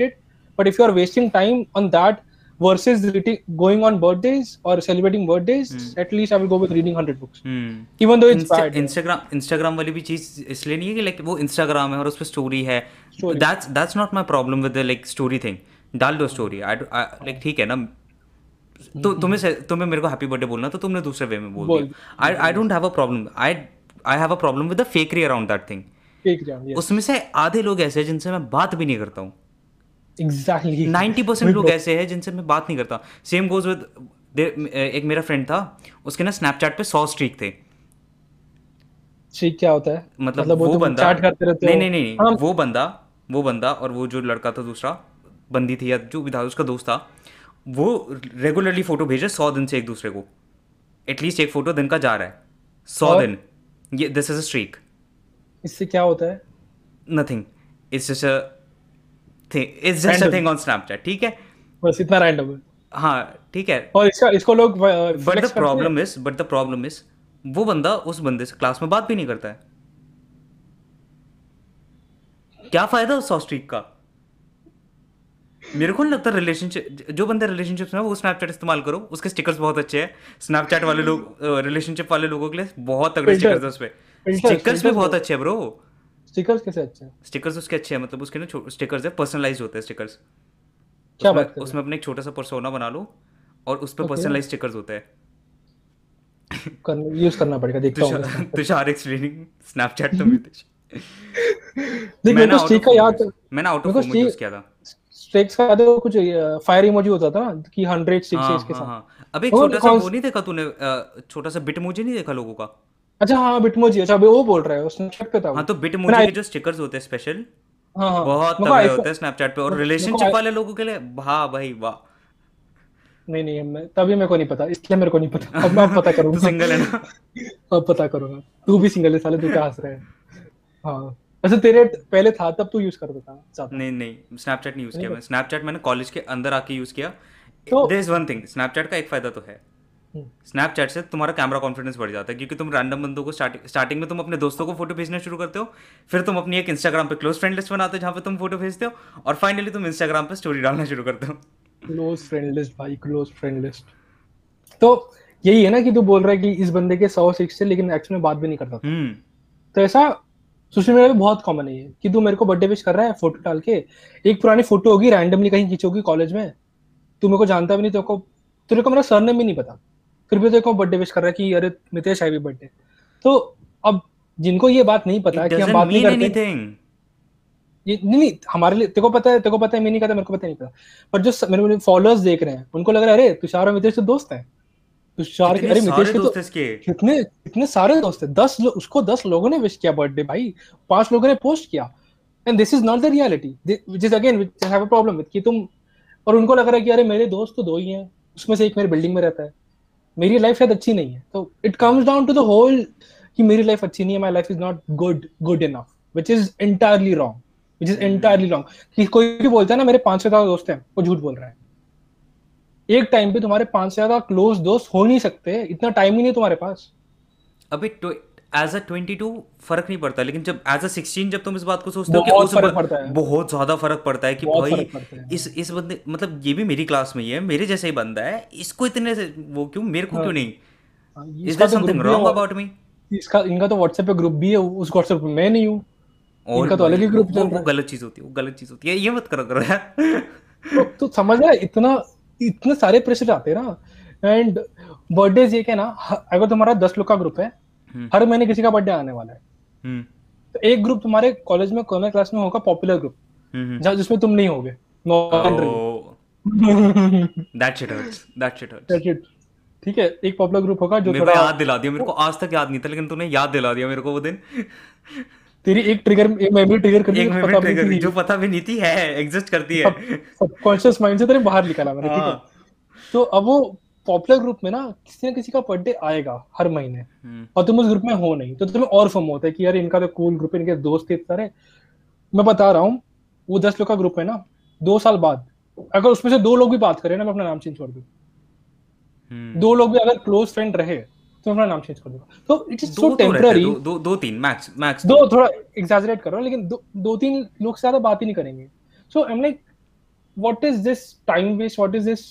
but if you are wasting time on that versus going on birthday और celebrating birthday at least I will go with reading hundred books even though Instagram Instagram वाली भी चीज़ इसलिए नहीं है कि लाइक वो इंस्टाग्राम है और उस पर स्टोरी है। That's that's not my problem with like story thing डाल दो स्टोरी लाइक ठीक है ना? तो तुम्हें से- तुम्हें मेरे को हैप्पी बर्थडे बोलना तो तुमने दूसरे वे में बोल दिया। I I don't have a problem I I have a problem with the fakery around that thing उसमें से आधे लोग ऐसे हैं जिनसे मैं बात भी नहीं करता हूँ। Exactly. नाइन्टी परसेंट लोग ऐसे हैं जिनसे मैं बात नहीं करता। सेम गोज विद एक मेरा फ्रेंड था उसके ना स्नैपचैट पे सौ स्ट्रीक थे। ठीक क्या होता है? मतलब, वो तुम बंदा chat करते रहते नहीं नहीं नहीं हाँ, वो बंदा वो बंदा और वो जो लड़का था दूसरा बंदी थी या जो भी था उसका दोस्त था वो रेगुलरली फ़ोटो भेजे सौ दिन से एक दूसरे को। एटलीस्ट एक फ़ोटो दिन का जा रहा है। सौ दिन। ये दिस इज़ अ स्ट्रीक इससे क्या होता है? Nothing it's just a thing it's just a thing on Snapchat ठीक है? बस इतना रैंडम है। हाँ ठीक है। और इसका इसको लोग but the problem is but the problem is वो बंदा उस बंदे से क्लास में बात भी नहीं करता है। क्या फ़ायदा उस सौ स्ट्रीक का? मेरे को नहीं लगता रिलेशनशिप जो बंदे रिलेशनशिप्स में वो स्नैपचैट इस्तेमाल करो। उसके स्टिकर्स बहुत अच्छे हैं। स्नैपचैट वाले लोग रिलेशनशिप वाले लोगों के लिए बहुत तगड़े स्टिकर्स है उस पे स्टिकर्स भी बहुत अच्छे हैं ब्रो स्टिकर्स कैसे अच्छे हैं? स्टिकर्स उसके अच्छे हैं मतलब उसके ना स्टिकर्स है पर्सनलाइज होते हैं स्टिकर्स क्या बात रहे उसमें अपने एक छोटा सा पर्सोना बना लो और उस पे Okay. पर्सनलाइज स्टिकर्स होते हैं। यूज़ करना पड़ेगा देखता हूँ। तुषार एक्सप्लेनिंग स्नैपचैट तो मितेश देख मैंने आउट ऑफ़ फोम यूज़ किया था। स्टिक्स का वो कुछ फायर इमोजी होता था कि 100 स्टिक्स है इसके हाँ साथ। हाँ। अबे एक छोटा सा वो नहीं देखा तूने छोटा सा बिट मुझे नहीं देखा लोगों का? अच्छा हाँ बिटमोजी अच्छा अभी वो बोल रहा है उसने चेक पे था हाँ तो बिट मुझे के जो स्टिकर्स होते हैं स्पेशल हाँ हाँ। बहुत को तगड़े होते हैं स्नैपचैट पे। और रिलेशनशिप वाले लोगों के लिए वाह भाई वाह। नहीं नहीं मैं तभी मेरे को नहीं पता इसलिए मेरे को नहीं पता। अब मैं पता (laughs) करूँगा। सिंगल है ना? (laughs) अब पता करूँगा। तू भी सिंगल है साले तू क्या हंस रहा है? हाँ। वैसे तेरे पहले था तब तू यूज़ करता था ज़्यादा। नहीं नहीं स्नैपचैट नहीं यूज़ किया मैं स्नैपचैट मैंने कॉलेज के अंदर आके यूज़ किया। There is one thing Snapchat का एक फ़ायदा तो है। हम्म। स्नैपचैट से तुम्हारा कैमरा कॉन्फिडेंस बढ़ जाता है क्योंकि तुम रैंडम बंदों को स्टार्टिंग स्टार्टिंग में तुम अपने दोस्तों को फ़ोटो भेजना शुरू करते हो फिर तुम अपनी एक इंस्टाग्राम पे क्लोज फ्रेंड लिस्ट बनाते हो जहाँ पे तुम फ़ोटो भेजते हो और फाइनली तुम इंस्टाग्राम पे स्टोरी डालना शुरू करते हो। क्लोज फ्रेंड लिस्ट भाई क्लोज फ्रेंड लिस्ट तो यही है ना कि तू बोल रहा है कि इस बंदे के सौ सिक्स थे लेकिन एक्चुअली में बात भी नहीं करता। हम्म। तो ऐसा सोशल मीडिया पे बहुत कॉमन है कि तू मेरे को बर्थडे विश कर रहा है फ़ोटो डाल के एक पुरानी फ़ोटो होगी रैंडमली कहीं खींचोगी कॉलेज में तू मेरे को जानता भी नहीं तेरे को तेरे को मेरा सरनेम भी नहीं पता फिर भी तेरे को बर्थडे विश कर रहा है कि अरे मितेश हैप्पी बर्थडे तो अब जिनको ये बात नहीं पता कि हम बात नहीं करते एनीथिंग ये नहीं नहीं हमारे लिए तेरे को पता है तेरे को पता है मैं नहीं कहता मेरे को पता नहीं पता पर जो मेरे फॉलोअर्स देख रहे हैं उनको लग रहा है अरे तुषार और मितेश तो दोस्त हैं। तुषार के अरे मितेश के तो हैं कितने कितने सारे दोस्त हैं? दस उसको दस लोगों ने विश किया बर्थडे भाई। पाँच लोगों ने पोस्ट किया। And this is not the reality which is again which have a problem with कि तुम और उनको लग रहा है कि अरे मेरे दोस्त तो दो ही हैं। उसमें से एक मेरे बिल्डिंग में रहता है। मेरी लाइफ शायद अच्छी नहीं है। तो it comes down to the whole कि मेरी लाइफ अच्छी नहीं है my life is not good good enough which is entirely wrong which is entirely wrong कि कोई भी बोलता है ना मेरे पाँच से दोस्त हैं वो झूठ बोल रहा है। एक टाइम पे तुम्हारे पाँच से ज़्यादा क्लोज दोस्त हो नहीं सकते इतना टाइम ही नहीं तुम्हारे पास। अबे एज अ 22 फ़र्क नहीं पड़ता लेकिन जब एज अ 16 जब तुम इस बात को सोचते हो कि बहुत उस फ़र्क पड़ता है। बहुत ज़्यादा फ़र्क पड़ता है कि भाई है। इस इस बंदे मतलब ये भी मेरी क्लास में ही है मेरे जैसा ही बंदा है इसको इतने से वो क्यों मेरे को हाँ। क्यों नहीं? इज़ देयर तो समथिंग रॉन्ग अबाउट मी इसका इनका तो व्हाट्सएप पे ग्रुप भी है उस व्हाट्सएप पे मैं नहीं हूँ। और इनका तो अलग ही ग्रुप वो- चल वो रहा है। गलत चीज़ होती है वो गलत चीज़ होती है ये मत करो करो। यार तो, तो समझ रहा है इतना इतने सारे प्रेशर आते हैं ना। एंड बर्थडे ये क्या ना अगर तुम्हारा दस लोग का ग्रुप है हम्म। हर महीने किसी का बर्थडे आने वाला है। हम्म। तो एक ग्रुप तुम्हारे कॉलेज में कॉमर्स क्लास में होगा पॉपुलर ग्रुप हम्म जहाँ जिसमें तुम नहीं होगे। It. ठीक है एक पॉपुलर ग्रुप होगा जो याद दिला दिया मेरे को आज तक याद नहीं था लेकिन तूने याद दिला दिया मेरे को वो दिन। तेरी एक ट्रिगर एक मेमोरी ट्रिगर करनी एक है, पता भी ट्रिगर नहीं। जो पता भी नहीं थी है एग्जिस्ट करती है। सबकॉन्शियस माइंड से तेरे बाहर निकाला मैंने ठीक है? हाँ। तो अब वो पॉपुलर ग्रुप में ना किसी ना किसी का बर्थडे आएगा हर महीने। हम्म, और तुम उस ग्रुप में हो नहीं तो तुम्हें और फॉर्म होता है कि यार इनका तो कूल ग्रुप है इनके दोस्त थे सारे। मैं बता रहा हूँ वो दस लोग का ग्रुप है ना दो साल बाद अगर उसमें से दो लोग भी बात करें ना मैं अपना नाम चेंज कर दूँ। हम्म। दो लोग भी अगर क्लोज फ्रेंड रहे तो अपना नाम चेंज कर दूँगा। तो इट इज़ सो टेम्पररी दो दो दो तीन मैक्स मैक्स दो थोड़ा एग्जैजरेट कर रहा हूँ लेकिन दो, दो तीन लोग से ज़्यादा बात ही नहीं करेंगे। So I am like what is this time waste? What is this?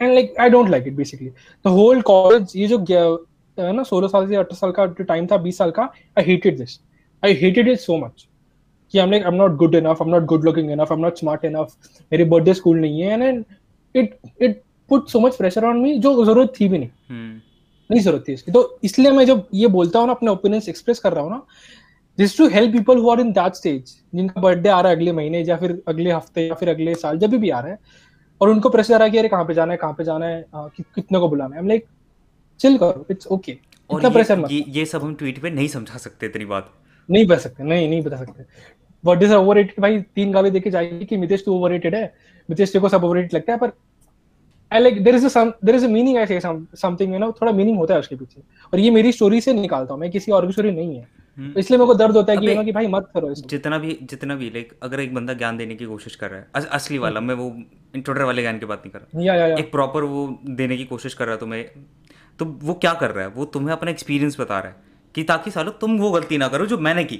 And like I don't like it basically. The whole college ये जो है ना सोलह साल से अठारह साल का टाइम था बीस साल का I hated this I hated it so much कि I'm like I'm not good enough I'm not good looking enough I'm not smart enough मेरी बर्थडे स्कूल नहीं है। And it it put so much pressure on me जो ज़रूरत थी भी नहीं। hmm. नहीं ज़रूरत थी इसकी तो इसलिए मैं जब ये बोलता हूँ ना अपने ओपिनियंस एक्सप्रेस कर रहा हूँ ना this to help people who are in that stage जिनका बर्थडे आ रहा है अगले महीने या फिर अगले हफ़्ते या फिर अगले साल जब भी आ रहा है और उनको प्रेशर आ रहा है कि अरे कहाँ पे जाना है कहाँ पे जाना है कि, कितने को बुलाना है। लाइक चिल करो इट्स ओके इतना प्रेशर मत ये, ये सब हम ट्वीट पे नहीं समझा सकते तेरी बात। नहीं बता सकते नहीं नहीं बता सकते। बर्थडे से ओवररेटेड भाई तीन गाली देके जाएगी कि मितेश तू ओवररेटेड है मितेश तेरे को सब ओवररेटेड लगता है पर I like there is there is a meaning I say something you know थोड़ा मीनिंग होता है उसके पीछे। और ये मेरी स्टोरी से निकालता हूँ मैं किसी और की स्टोरी नहीं है। हम्म। इसलिए मेरे को दर्द होता है कि कि भाई मत करो इसको। जितना भी जितना भी लाइक अगर एक बंदा ज्ञान देने की कोशिश कर रहा है अस, असली वाला मैं वो इंट्रोडर वाले ज्ञान की बात नहीं कर रहा। या, या, या. एक प्रॉपर वो देने की कोशिश कर रहा है तुम्हें तो वो क्या कर रहा है? वो तुम्हें अपना एक्सपीरियंस बता रहा है कि ताकि सालो तुम वो गलती ना करो जो मैंने की।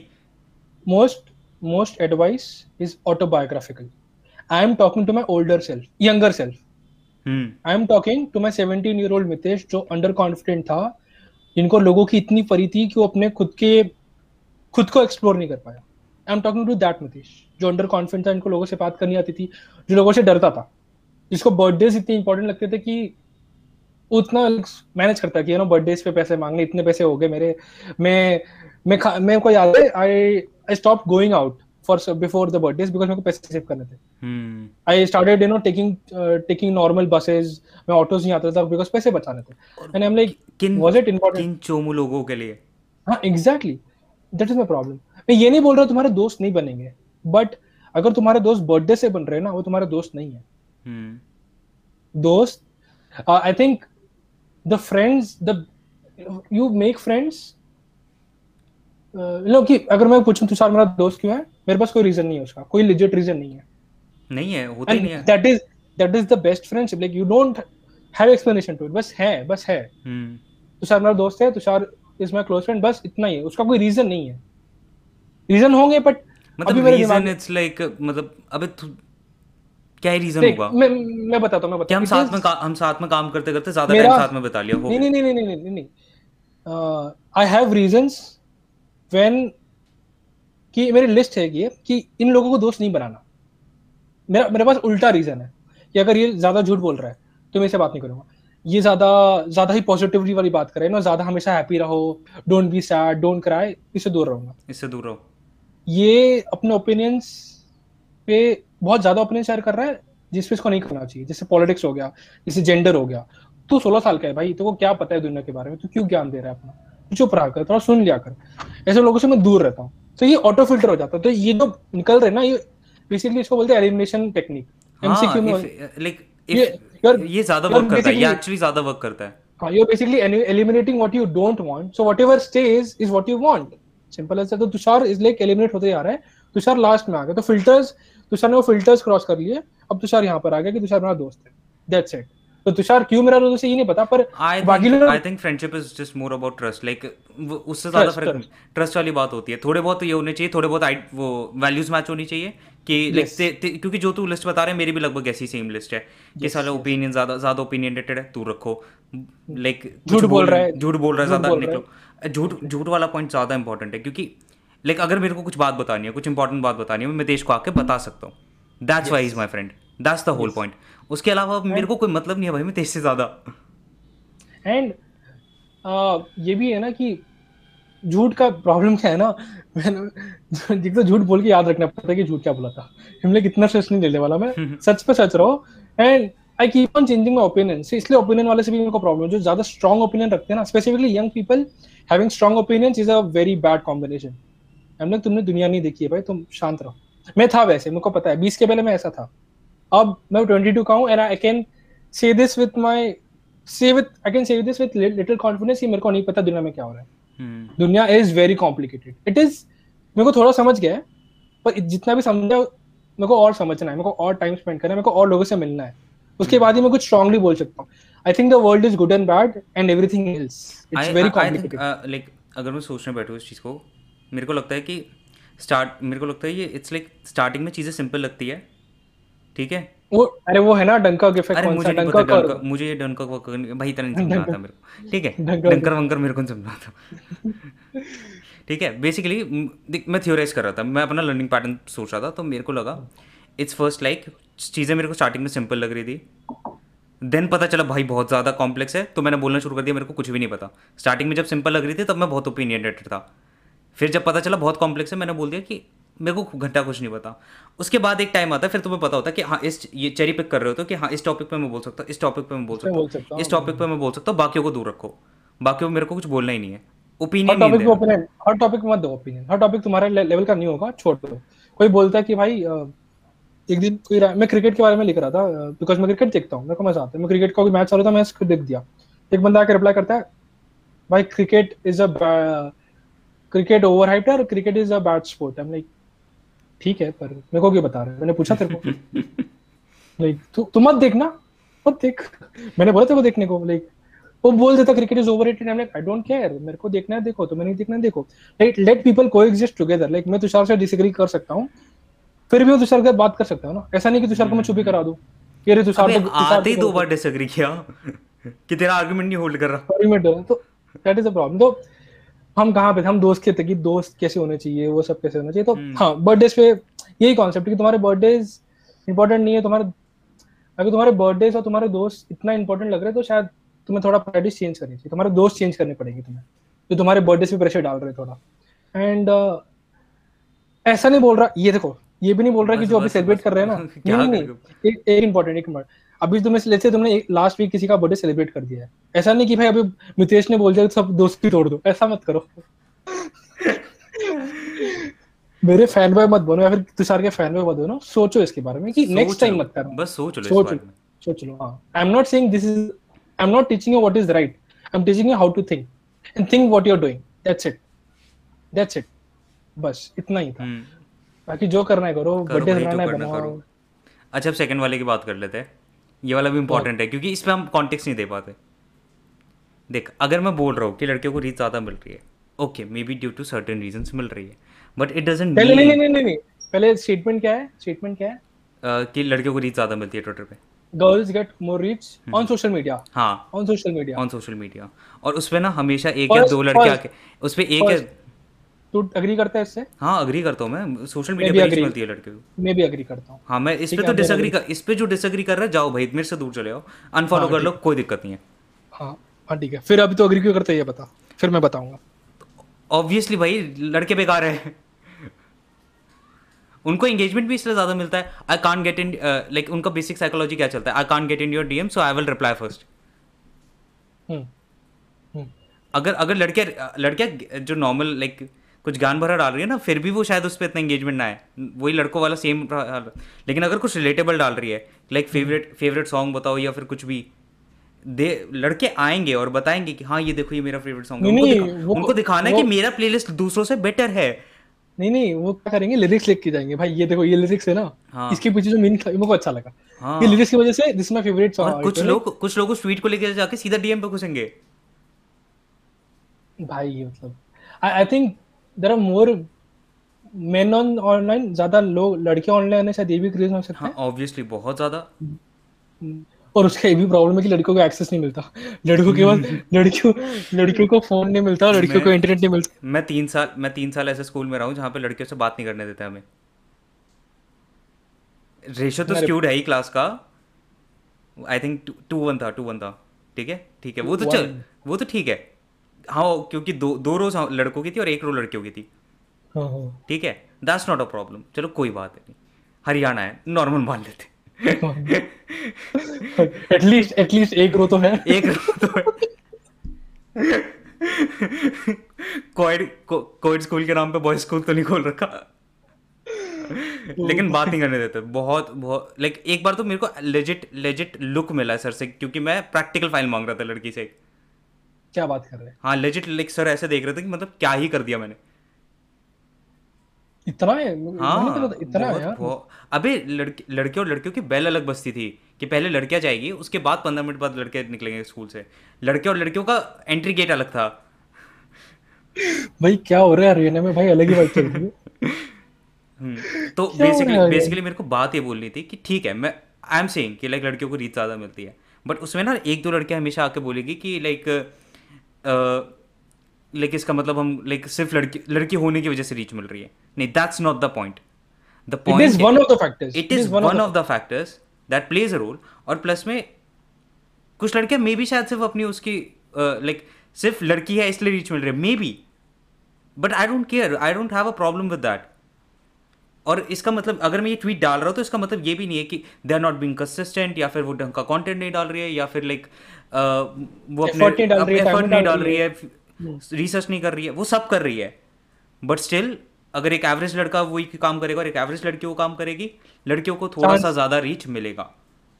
Most most advice is autobiographical I am talking to my older self younger self I am talking to my seventeen year old Mitesh जो अंडर कॉन्फिडेंट था, जिनको लोगों की इतनी परी थी कि वो अपने खुद के, खुद को एक्सप्लोर नहीं कर पाया। I am talking to that Mitesh जो अंडर कॉन्फिडेंट था इनको लोगों से बात करनी आती थी, जो लोगों से डरता था। जिसको बर्थडे इतने इंपॉर्टेंट लगते थे कि उतना मैनेज करता कि यू नो बर्थडे पे पैसे मांगने, इतने पैसे हो गए मेरे। मैं मैं मेरे को याद है I I stop going out for before the birthday because मेरे को पैसे सेव करने थे। I started you know taking taking normal buses मैं ऑटोज नहीं आता था बिकॉज़ पैसे बचाने थे and I am like was it important किन चोमू लोगों के लिए? हाँ exactly that is my problem मैं ये नहीं बोल रहा तुम्हारे दोस्त नहीं बनेंगे बट अगर तुम्हारे दोस्त बर्थडे से बन रहे हैं ना वो तुम्हारे दोस्त नहीं है। hmm. दोस्त I think the friends the you make friends लो कि अगर मैं पूछूँ तुषार मेरा दोस्त क्यों है? मेरे पास कोई रीजन नहीं है उसका कोई लिजिट रीजन नहीं है। नहीं है होता ही नहीं है। That is that is the best friendship like you don't have explanation to it बस है बस है। hmm. तुषार मेरा दोस्त है Tushar is my close friend बस इतना ही है उसका कोई रीजन नहीं है। रीजन होंगे बट मतलब रीजन इट्स लाइक मतलब अबे क्या ही रीजन होगा? मैं मैं बताता हूँ मैं बताता हम साथ में हम साथ में काम करते करते ज़्यादा टाइम साथ में बिता लिया नहीं नहीं नहीं नहीं नहीं नहीं आई हैव रीजंस व्हेन कि मेरी लिस्ट है ये कि इन लोगों को दोस्त नहीं बनाना। मेरा मेरे पास उल्टा रीजन है कि अगर ये ज़्यादा झूठ बोल रहा है तो मैं इसे बात नहीं करूँगा। ये ज़्यादा ज़्यादा ही पॉजिटिविटी वाली बात करे ना ज़्यादा हमेशा हैप्पी रहो don't be sad don't cry इससे दूर रहूँगा। इससे दूर रहो। ये अपने ओपिनियंस पे बहुत ज़्यादा ओपिनियन शेयर कर रहा है जिस पे इसको नहीं करना चाहिए। जैसे पॉलिटिक्स हो गया जैसे जेंडर हो गया तू सोलह साल का है भाई तो वो क्या पता है दुनिया के बारे में तू क्यों ज्ञान दे रहा है अपना? चुप रहा कर थोड़ा सुन लिया कर। ऐसे लोगों से मैं दूर रहता हूँ। तो ये ऑटो फ़िल्टर हो जाता है। तो ये जो निकल रहे ना ये बेसिकली इसको बोलते हैं एलिमिनेशन टेक्निक एमसीक्यू में लाइक ये ज़्यादा वर्क करता है ये एक्चुअली ज़्यादा वर्क करता है। हाँ you basically eliminating what you don't want so whatever stage is what you want simple as तो तुषार इज़ लाइक एलिमिनेट होते जा रहा है। तुषार लास्ट में आ गया। तो फिल्टर्स तुषार ने वो फिल्टर्स क्रॉस कर लिए। अब तुषार यहाँ पर आ गया कि तुषार मेरा दोस्त है। दैट्स इट तो तुषार क्यों मेरा दोस्त है ये नहीं पता पर बाकी लोग I think friendship is just more about trust like उससे ज़्यादा फ़र्क ट्रस्ट वाली बात होती है। थोड़े बहुत ये होने चाहिए थोड़े बहुत वो वैल्यूज़ मैच होनी चाहिए कि लाइक क्योंकि जो तू लिस्ट बता रहे हैं मेरी भी लगभग ऐसी सेम लिस्ट है कि सारा ओपिनियन ज़्यादा ज़्यादा ओपिनियनटेड है तू रखो। लाइक झूठ बोल रहा है। झूठ बोल रहा है ज़्यादा निकलो। झूठ झूठ वाला पॉइंट ज़्यादा इंपॉर्टेंट है क्योंकि लाइक अगर मेरे को कुछ बात बतानी है कुछ इंपॉर्टेंट बात बतानी है मैं देश को आके बता सकता हूँ। That's why is my friend that's the whole point उसके अलावा मेरे को कोई मतलब नहीं है भाई मैं तेज से ज़्यादा। एंड uh, ये भी है ना कि झूठ का प्रॉब्लम क्या है ना? मैंने तो झूठ बोल के याद रखना पड़ता है कि झूठ क्या बोला था। हम कितना स्ट्रेस नहीं लेने वाला मैं। सच पे सच रहो। And I keep on changing my opinion इसलिए ओपिनियन वाले से भी मेरे को प्रॉब्लम जो ज़्यादा स्ट्रॉन्ग ओपिनियन रखते हैं ना specifically young people having strong opinion is a very bad combination हमने तुमने दुनिया नहीं देखी है भाई तुम शांत रहो। मैं था वैसे मेरे को पता है। बीस के पहले मैं ऐसा था। अब मैं ट्वेंटी टू का हूँ and I can say this with my say with I can say this with little confidence मेरे को नहीं पता दुनिया में क्या हो रहा है। hmm. दुनिया is very complicated it is मेरे को थोड़ा समझ गया है पर जितना भी समझा मेरे को और समझना है मेरे को और टाइम स्पेंड करना है मेरे को और लोगों से मिलना है। उसके hmm. बाद ही मैं कुछ स्ट्रांगली बोल सकता हूँ। I think the world is good and bad and everything else it's very complicated like अगर मैं सोचने बैठूं इस चीज़ को मेरे को लगता है कि स्टार्ट मेरे को लगता है ये इट्स लाइक स्टार्टिंग में चीज़ें सिंपल लगती है ठीक है? वो अरे वो है ना डंका के अरे मुझे नहीं पता डंका मुझे ये डंका भाई इतना नहीं समझ आता मेरे को। ठीक है? डंकर। वंकर मेरे को समझ आता ठीक है? बेसिकली मैं थ्योराइज कर रहा था। मैं अपना लर्निंग पैटर्न सोच रहा था तो मेरे को लगा इट्स फ़र्स्ट लाइक चीज़ें मेरे को स्टार्टिंग में सिंपल लग रही थी। देन पता चला भाई बहुत ज़्यादा कॉम्प्लेक्स है तो मैंने बोलना शुरू कर दिया मेरे को कुछ भी नहीं पता। स्टार्टिंग में जब सिंपल लग रही थी तब मैं बहुत ओपिनियनेटेड था। फिर जब पता चला बहुत कॉम्प्लेक्स है मैंने बोल दिया कि मेरे को घंटा कुछ नहीं पता। उसके बाद एक टाइम आता है फिर तुम्हें पता होता है कि हाँ इस ये चेरी पिक कर रहे हो तो कि हाँ इस टॉपिक पे मैं बोल सकता हूँ इस टॉपिक पे मैं बोल सकता हूँ। इस टॉपिक पे मैं बोल सकता हूँ बाकियों को दूर रखो। बाकी मेरे को कुछ बोलना ही नहीं है। ओपिनियन टॉपिक ओपिनियन हर टॉपिक मत दो ओपिनियन हर टॉपिक तुम्हारे लेवल का नहीं होगा छोड़ दो। कोई बोलता है कि भाई एक दिन कोई मैं क्रिकेट के बारे में लिख रहा था बिकॉज़ मैं क्रिकेट देखता हूँ मेरे को मज़ा आता है। मैं क्रिकेट का कोई मैच चल रहा था मैं देख दिया। एक बंदा रिप्लाई करता है भाई cricket is a cricket over और cricket is a bad sport I am like ठीक है पर मेरे को क्या बता रहे मैंने पूछा तेरे को। लाइक तू तू मत देखना मत देख। मैंने बोला तेरे को देखने को लाइक वो बोल देता cricket is overrated I am like I don't care मेरे को देखना है देखो तुम्हें नहीं देखना है देखो। Like let people coexist together like मैं तुषार से डिसएग्री कर सकता हूँ फिर भी मैं तुषार के बात कर सकता हूँ ना। ऐसा नहीं कि तुषार को मैं ही करा दूँ। कि अरे तुषार तो आते ही दो बार डिसएग्री किया। (laughs) कि तेरा आर्गुमेंट नहीं होल्ड कर रहा। आर्गुमेंट तो दैट इज़ अ प्रॉब्लम तो हम कहाँ पे हम दोस्त के थे कि दोस्त कैसे होने चाहिए वो सब कैसे होना चाहिए। तो हम्म। हाँ बर्थडे पे यही कॉन्सेप्ट कि तुम्हारे बर्थडे इंपॉर्टेंट नहीं है तुम्हारे अगर तुम्हारे बर्थडे और तुम्हारे दोस्त इतना इंपॉर्टेंट लग रहे तो शायद तुम्हें थोड़ा प्रायोरिटी चेंज करनी चाहिए। तुम्हारे दोस्त चेंज करने पड़ेगी तुम्हें जो तुम्हारे बर्थडे पे प्रेशर डाल रहे थोड़ा। एंड uh, ऐसा नहीं बोल रहा ये देखो ये भी नहीं बोल रहा कि जो अभी सेलिब्रेट कर रहे हैं ना। (laughs) नहीं नहीं एक एक इंपॉर्टेंट एक मिनट अभी तुम्हें लेते तुमने लास्ट वीक किसी का बर्थडे सेलिब्रेट कर दिया है। ऐसा नहीं कि भाई अभी मितेश ने बोल दिया तो सब दोस्ती तोड़ दो। ऐसा मत करो। मेरे फ़ैन बॉय मत बनो या फिर तुषार के फ़ैन बॉय मत बनो। सोचो इसके बारे में कि नेक्स्ट टाइम मत करना बस सोच लो सोच लो सोच लो हाँ। I am not saying this is I am not teaching you what is right I am teaching you how to think and think what you are doing that's it that's it बस इतना ही था। हम्म। बाकी जो करना है करो बर्थडे बनाना है बनाओ। अच्छा अब सेकंड वाले की बात कर लेते हैं। ये वाला भी इंपॉर्टेंट है क्योंकि इस पर हम कॉन्टेक्स्ट नहीं दे पाते। देख अगर मैं बोल रहा हूँ कि लड़कियों को रीच ज़्यादा मिल रही है okay maybe due to certain reason मिल रही है बट इट डजेंट नहीं नहीं नहीं नहीं पहले स्टेटमेंट क्या है? स्टेटमेंट क्या है? uh, कि लड़कियों को रीच ज़्यादा मिलती है ट्विटर पे। Girls get more reach on social media हाँ। On social media on social media और उसपे ना हमेशा एक या दो लड़के आके उसपे एक या तू अग्री करता है इससे? हाँ अग्री करता हूँ मैं। सोशल मीडिया पे मिलती है लड़के को। मैं भी अग्री करता हूँ। हाँ मैं इस पे तो डिसएग्री कर इस पे जो डिसएग्री कर रहा है जाओ भाई मेरे से दूर चले आओ। अनफॉलो हाँ, कर लो कोई दिक्कत नहीं है। हाँ हाँ ठीक है। फिर अभी तो अग्री क्यों करते ये बता। फिर मैं बताऊँगा। ऑब्वियसली भाई लड़के बेकार है। उनको एंगेजमेंट भी इसलिए ज़्यादा मिलता है। I can get in like उनका बेसिक साइकोलॉजी क्या चलता है? I can get in your DM so I will reply first अगर अगर लड़के लड़कियाँ जो नॉर्मल लाइक कुछ गान भरा डाल रही है ना फिर भी वो शायद उस पर इतना एंगेजमेंट ना है वही लड़कों वाला सेम लेकिन अगर कुछ रिलेटेबल डाल रही है लाइक फेवरेट फेवरेट सॉन्ग बताओ या फिर कुछ भी दे लड़के आएँगे और बताएँगे कि हाँ ये देखो ये मेरा फेवरेट सॉन्ग है। उनको, दिखा, उनको दिखाना है कि मेरा प्लेलिस्ट दूसरों से बेटर है। नहीं नहीं वो क्या करेंगे? लिरिक्स लिख के जाएँगे। भाई ये देखो ये लिरिक्स है ना। हाँ. इसके पीछे जो मीनिंग था मेरे अच्छा लगा। हाँ. ये लिरिक्स की वजह से दिस माय फेवरेट सॉन्ग कुछ लोग कुछ लोग उस ट्वीट को लेकर जाके सीधा डीएम पे घुसेंगे। भाई मतलब I think there are more men on online ज़्यादा लोग लड़के ऑनलाइन है शायद ये भी क्रेज हो सकता है ऑब्वियसली हाँ, बहुत ज़्यादा। और उसका ये भी प्रॉब्लम है कि लड़कियों को एक्सेस नहीं मिलता। लड़कों के पास (laughs) लड़कियों लड़कियों को फ़ोन नहीं मिलता और लड़कियों को इंटरनेट नहीं मिलता। मैं तीन साल मैं तीन साल ऐसे स्कूल में रहा हूँ जहाँ पे लड़कियों से बात नहीं करने देते हमें। रेशो तो स्क्यूड है ही क्लास का। आई थिंक टू वन था टू वन था। ठीक है? ठीक है वो तो चल वो तो ठीक है। हाँ क्योंकि दो दो रोज लड़कों की थी और एक रो लड़कियों की थी। हाँ, हाँ। ठीक है? दैट्स नॉट अ प्रॉब्लम चलो कोई बात नहीं। हरियाणा है नॉर्मल मान लेते एटलीस्ट एटलीस्ट (laughs) एक रो तो है। (laughs) एक रो तो है। कोविड कोविड स्कूल के नाम पे बॉयज़ स्कूल तो नहीं खोल रखा। लेकिन बात नहीं करने देते। बहुत बहुत लाइक एक बार तो मेरे को लेजिट लेजिट लुक मिला सर से क्योंकि मैं प्रैक्टिकल फ़ाइल मांग रहा था लड़की से। क्या बात कर रहे हैं? हाँ लेजिट लाइक सर ऐसे देख रहे थे कि मतलब क्या ही कर दिया मैंने। इतना है? हाँ इतना है यार। अबे लड़के लड़के और लड़कियों की बेल अलग बसती थी कि पहले लड़कियाँ जाएगी उसके बाद पंद्रह मिनट बाद लड़के निकलेंगे स्कूल से। लड़के और लड़कियों का एंट्री गेट अलग था। भाई क्या हो रहा है हरियाणा में भाई अलग ही बात चल रही है। (laughs) हम्म, तो बेसिकली बेसिकली मेरे को बात ये बोलनी थी कि ठीक है मैं आई एम सेइंग कि लाइक लड़कियों को रीच ज़्यादा मिलती है। बट उसमें ना एक दो लड़कियाँ हमेशा आके बोलेगी कि लाइक लाइक इसका मतलब हम लाइक सिर्फ़ लड़की लड़की होने की वजह से रीच मिल रही है। नहीं that's not the point the point it is one of the factors it is one of the factors that plays a role और प्लस में कुछ लड़कियाँ मे भी शायद सिर्फ़ अपनी उसकी लाइक सिर्फ़ लड़की है इसलिए रीच मिल रही है। Maybe but I don't care I don't have a problem with that और इसका मतलब अगर मैं ये ट्वीट डाल रहा हूँ तो इसका मतलब ये भी नहीं है कि they are not being consistent या फिर वो ढंग का कॉन्टेंट नहीं डाल रही है या फिर लाइक वो अपने एफर्ट नहीं डाल रही है रिसर्च नहीं कर रही है वो सब कर रही है। बट स्टिल अगर एक एवरेज लड़का वही काम करेगा और एक एवरेज लड़की वो काम करेगी लड़कियों को थोड़ा सा ज़्यादा रीच मिलेगा।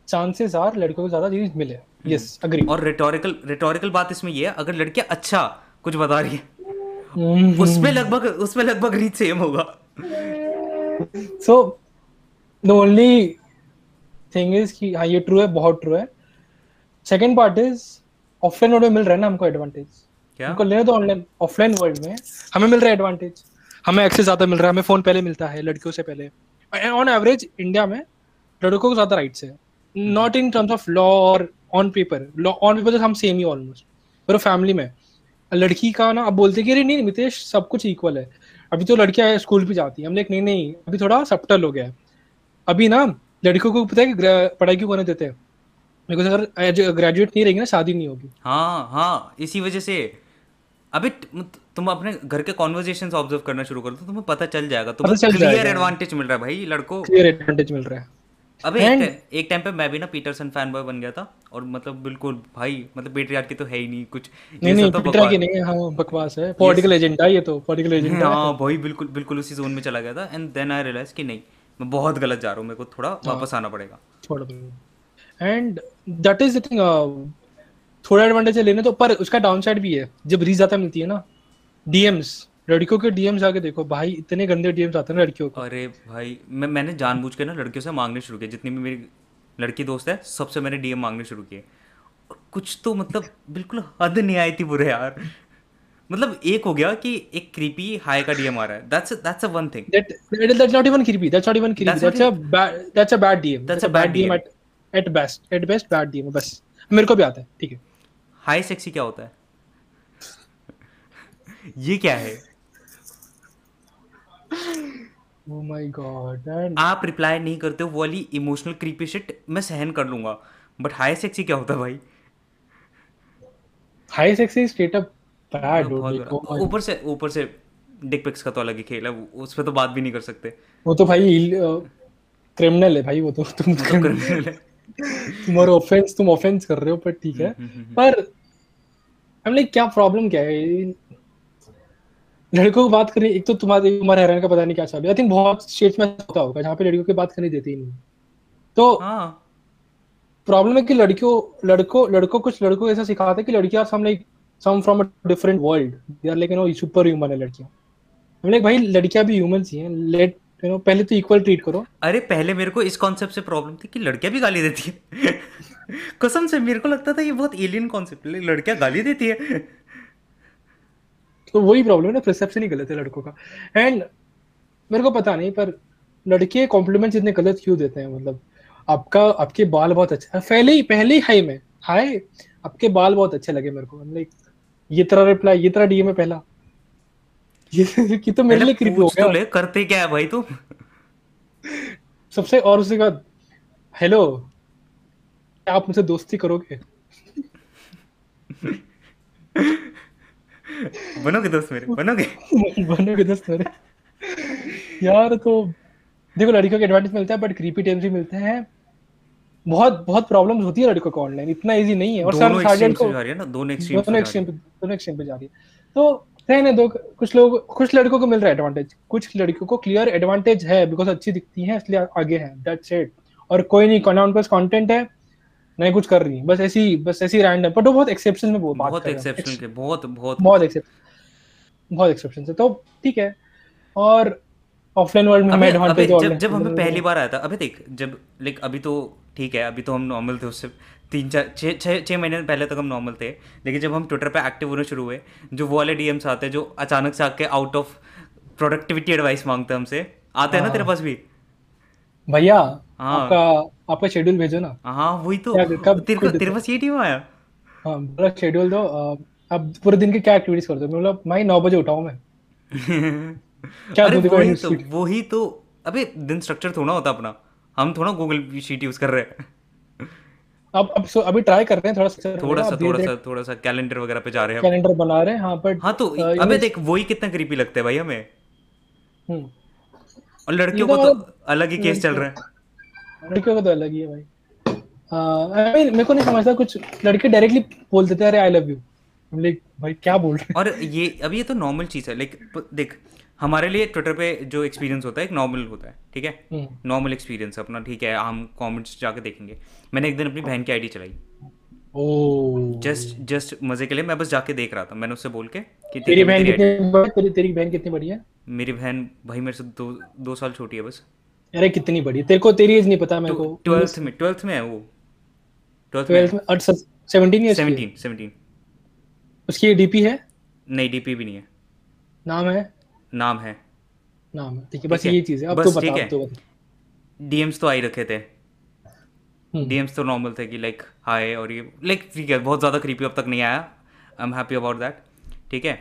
चांसेस आर लड़कियों को ज़्यादा रीच मिले। Yes hmm. अग्री और रिटोरिकल रिटोरिकल बात इसमें ये है अगर लड़कियाँ अच्छा कुछ बता रही है हम्म। उसमें लगभग उसमें लगभग रीच सेम होगा। So the only thing is कि हाँ ये ट्रू है बहुत ट्रू है। Second part is offline world में मिल रहा है ना हमको एडवांटेज क्या? हमको लेने तो ऑनलाइन ऑफलाइन वर्ल्ड में हमें मिल रहा है एडवांटेज हमें एक्सेस ज़्यादा मिल रहा है हमें फ़ोन पहले मिलता है लड़कियों से पहले। ऑन एवरेज इंडिया में लड़कों को ज़्यादा राइट्स है। Not in terms of law और on paper law on paper तो हम सेम ही ऑलमोस्ट पर फैमिली में। लड़की का ना अब बोलते कि अरे नहीं मितेश सब कुछ इक्वल है। अभी तो लड़कियाँ स्कूल भी जाती है। हम लाइक नहीं नहीं अभी थोड़ा सप्टल हो गया है। अभी ना लड़कियों को पता है कि पढ़ाई क्यों करने देते हैं? बिकॉज़ अगर ग्रेजुएट नहीं रहेगी ना शादी नहीं होगी। हाँ हाँ इसी वजह से। अभी तुम अपने घर के कॉन्वर्जेशन ऑब्ज़र्व करना शुरू कर दो तुम्हें पता चल जाएगा। तुम्हें क्लियर एडवांटेज मिल रहा है भाई लड़कों। क्लियर एडवांटेज मिल रहा है। अबे एक, एक टाइम पे मैं भी ना पीटरसन फ़ैन बॉय बन गया था और मतलब बिल्कुल भाई मतलब पेट्रियार्की तो है ही नहीं कुछ। नहीं नहीं तो पेट्रियार्की नहीं हाँ बकवास है। पॉलिटिकल एजेंडा ये तो पॉलिटिकल एजेंडा हाँ भाई बिल्कुल बिल्कुल उसी जोन में चला गया था। एंड देन आई रियलाइज़ कि नहीं मैं बहुत गलत जा रहा हूँ मेरे को थोड़ा हाँ। वापस आना पड़ेगा। थोड़ा and that is the thing थोड़ा एडवांटेज है लेने तो पर उसका डाउन साइड भी है जब रीच ज़्यादा मिलती है ना। डीएम्स लड़कियों के डीएम्स आके देखो भाई इतने गंदे डीएम्स आते हैं लड़कियों को। अरे भाई मैं मैंने जानबूझ के ना लड़कियों से मांगने शुरू किए जितनी भी मेरी लड़की दोस्त है सबसे मैंने डीएम मांगने शुरू किए। कुछ तो मतलब बिल्कुल हद नहीं आई थी बुरे यार। मतलब एक हो गया कि एक क्रीपी हाई का डीएम आ रहा है। That's that's a one thing that that's not even creepy that's not even creepy that's a bad that's a bad DM that's a bad DM at best at best bad DM बस। मेरे को भी आता है ठीक है। हाई सेक्सी क्या होता है? (laughs) ये क्या है? (laughs) Oh my god. आप रिप्लाई नहीं करते हो वाली इमोशनल क्रीपी शिट मैं सहन कर लूँगा। बट हाई सेक्सी क्या होता है भाई? Hi sexy straight up bad ऊपर से ऊपर से डिक पिक्स का तो अलग ही खेल है उस पे तो बात भी नहीं कर सकते। वो तो भाई क्रिमिनल है भाई वो तो तुम क्रिमिनल है। तुम्हारा ऑफेंस तुम ऑफेंस कर रहे हो पर ठीक है। हम्म, हम्म, हम्म, पर हम लाइक क्या प्रॉब्लम क्या है? लड़कों की बात करनी एक तो तुम्हारे उम्र हैरान का पता नहीं क्या चालू आई थिंक बहुत स्टेट में होता होगा जहाँ पे लड़कियों की बात करनी देती नहीं। तो प्रॉब्लम हाँ। है कि लड़कियों लड़कों लड़कों कुछ लड़कों ऐसा सिखाते हैं कि लड़कियाँ some like some from a different world they are like you know super human है लड़कियाँ। हम लाइक भाई लड़कियाँ भी ह्यूमंस ही हैं। लेट यू नो पहले तो इक्वल ट्रीट करो। अरे पहले मेरे को इस कॉन्सेप्ट से प्रॉब्लम थी कि लड़कियाँ भी गाली देती है। (laughs) कसम से मेरे को लगता था ये बहुत एलियन कॉन्सेप्ट है लड़कियाँ गाली देती है। तो वही प्रॉब्लम है ना परसेप्शन ही गलत है लड़कों का। एंड मेरे को पता नहीं पर लड़के कॉम्प्लीमेंट इतने गलत क्यों देते हैं मतलब? आपका आपके बाल बहुत अच्छा है पहले ही पहले ही हाई में। हाय आपके बाल बहुत अच्छे लगे मेरे को। लाइक ये तरह रिप्लाई ये तरह डीएम है पहला। ये (laughs) कि तो मेरे लिए क्रिपी हो गया। तो ले करते क्या है भाई तुम सबसे और उसके बाद हेलो आप मुझसे दोस्ती करोगे? (laughs) बनोगे दोस्त मेरे? बनोगे? (laughs) बनोगे दोस्त मेरे? यार तो देखो लड़कियों के एडवांटेज मिलता है बट क्रीपी टेम्स भी मिलते हैं। बहुत बहुत प्रॉब्लम्स होती है लड़कों को ऑनलाइन इतना इजी नहीं है। और सर सार्जेंट को दोनों एक्सट्रीम दोनों एक्सट्रीम पे दोनों एक्सट्रीम पे जा रही है। तो रहने दो कुछ लोग कुछ लड़कों को मिल रहा है एडवांटेज कुछ लड़कियों को क्लियर एडवांटेज है बिकॉज़ अच्छी दिखती है इसलिए आगे है। दैट्स इट और कोई नहीं कंटेंट कंटेंट है? नहीं कुछ कर रही बस ऐसी बस ऐसी रैंडम बट वो बहुत एक्सेप्शन में बात बहुत एक्सेप्शन के बहुत बहुत। बहुत एक्सेप्शन बहुत एक्सेप्शन से। तो ठीक है। और ऑफलाइन वर्ल्ड में हमें एडवांटेज जब जब हमें पहली बार आया था अबे देख जब लाइक अभी तो ठीक है अभी तो हम नॉर्मल थे उससे तीन चार छः छः छः महीने पहले तक हम नॉर्मल थे। लेकिन जब हम ट्विटर पे एक्टिव होने शुरू हुए जो वो वाले डीएम्स आते हैं जो अचानक से आके आउट ऑफ़ प्रोडक्टिविटी एडवाइस मांगते हैं हमसे आते हैं ना तेरे हाँ पास भी? भैया हाँ। आपका आपका शेड्यूल भेजो ना। हाँ वही तो। कब तेरे को तेरे पास ये टीम आया? हाँ पूरा शेड्यूल दो अब पूरे दिन की क्या एक्टिविटीज़ करते हो? मतलब भाई नौ बजे उठाऊं मैं। (laughs) क्या अरे वही तो वही तो। अबे दिन स्ट्रक्चर थोड़ा होता अपना। हम थोड़ा गूगल शीट यूज़ कर रहे हैं। अब अब सो अभी ट्राई कर रहे हैं थोड़ा सा थोड़ा सा थोड़ा सा थोड़ा सा कैलेंडर वगैरह पे जा रहे हैं कैलेंडर बना रहे हैं हाँ बट हाँ तो अबे देख वही कितना क्रीपी लगता है भाई हमें। हम्म। और लड़कियों तो को तो मतलब अलग ही केस चल रहा है। लड़कियों का तो अलग ही है भाई। आई मीन मेरे को नहीं समझता कुछ लड़के डायरेक्टली बोल देते हैं अरे आई लव यू लाइक भाई क्या बोल रहे और ये अब ये तो नॉर्मल चीज़ है लाइक देख हमारे लिए ट्विटर पे जो एक्सपीरियंस होता है एक नॉर्मल होता है ठीक है? हम्म, नॉर्मल एक्सपीरियंस अपना ठीक है हम कमेंट्स जाके देखेंगे। मैंने एक दिन अपनी बहन की आईडी चलाई। जस्ट जस्ट मज़े के लिए मैं बस जाके देख रहा था मैंने उससे बोल के कि तेरी बहन कितनी बड़ी तेरी तेरी बहन कितनी बड़ी है? मेरी बहन भाई मेरे से दो दो साल छोटी है बस। अरे कितनी बड़ी तेरे को तेरी एज नहीं पता मेरे को। ट्वेल्थ में ट्वेल्थ में है वो। ट्वेल्थ में। Twelfth seventeen years seventeen seventeen उसकी डीपी है? नहीं डीपी भी नहीं है। नाम है? नाम है। नाम है। ठीक है बस ये चीज़ है। अब तो बता तो बता डीएम्स तो आ ही रखे थे। हम्म, डीएम्स तो नॉर्मल थे कि लाइक हाय और ये लाइक ठीक है बहुत ज़्यादा क्रीपी अब तक नहीं आया। I am happy about that ठीक है।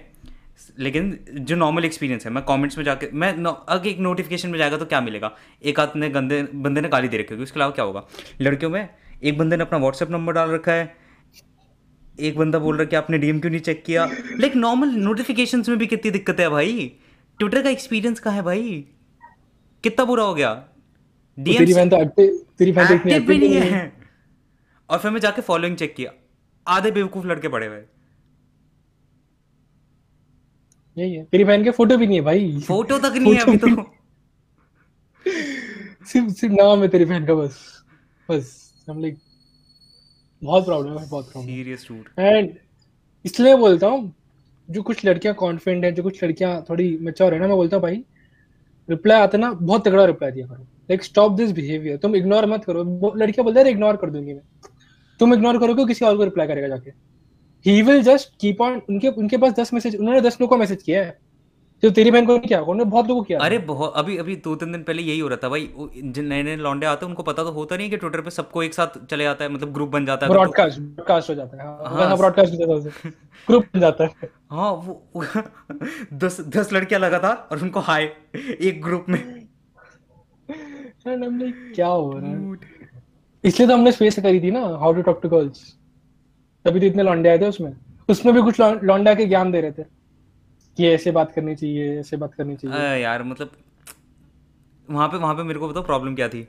लेकिन जो नॉर्मल एक्सपीरियंस है मैं कमेंट्स में जाके मैं अगर एक नोटिफिकेशन में जाएगा तो क्या मिलेगा? एक आध ने गंदे बंदे ने गाली दे रखी होगी उसके अलावा क्या होगा? लड़कियों में एक बंदे ने अपना व्हाट्सएप नंबर डाल रखा है। एक बंदा बोल रहा है कि आपने डीएम क्यों नहीं चेक किया? लाइक नॉर्मल नोटिफिकेशंस में भी कितनी दिक्कत है भाई? ट्विटर का एक्सपीरियंस कहाँ है भाई? कितना बुरा हो गया? तो तेरी डीएम तो एक्टिव तेरी बहन तो इतनी एक्टिव भी नहीं है। और फिर मैं जाके फॉलोइंग चेक किया। आधे बेवकूफ़ लड़के पड़े हुए। यही है। तेरी बहन के फ़ोटो भी नहीं है भाई। फ़ोटो तक नहीं है अभी तो। सिर्फ़ सिर्फ़ नाम है तेरी बहन का बस। बस हम लाइक बहुत प्राउड है बहुत प्राउड सीरियस रूट एंड इसलिए बोलता हूँ जो कुछ लड़कियाँ कॉन्फिडेंट है, जो कुछ लड़कियाँ थोड़ी मेच्योर है ना, मैं बोलता हूँ भाई रिप्लाई आता ना, बहुत तगड़ा रिप्लाई दिया करो। लाइक स्टॉप दिस बिहेवियर तुम इग्नोर मत करो। लड़कियाँ बोलते हैं इग्नोर कर दूँगी मैं। तुम इग्नोर करो करोगे, किसी और को रिप्लाई करेगा जाके। He will just keep on उनके उनके पास दस मैसेज उन्होंने दस लोगों को मैसेज किया है। तो तेरी बहन को नहीं किया? उन्होंने बहुत लोगों को किया। अरे बहुत अभी अभी दो तीन दिन पहले यही हो रहा था भाई। जिन नए नए लौंडे आते हैं उनको पता तो होता नहीं है कि ट्विटर पे सबको एक साथ चले जाता है मतलब ग्रुप बन जाता है। ब्रॉडकास्ट ब्रॉडकास्ट हो जाता है। हाँ हाँ, हाँ ब्रॉडकास्ट हो जाता है ग्रुप (laughs) बन जाता है। हाँ वो (laughs) दस दस लड़कियाँ लगातार और उनको हाय एक ग्रुप में। क्या हो रहा है? इसलिए तो हमने स्पेस करी थी ना how to talk to girls तभी तो इतने लौंडे आए थे उसमें। उसमें भी कुछ लौ- लौंडे आके ज्ञान दे रहे थे। कि ऐसे बात करनी चाहिए ऐसे बात करनी चाहिए। अ, यार मतलब वहाँ पे वहाँ पे मेरे को बताओ प्रॉब्लम क्या थी?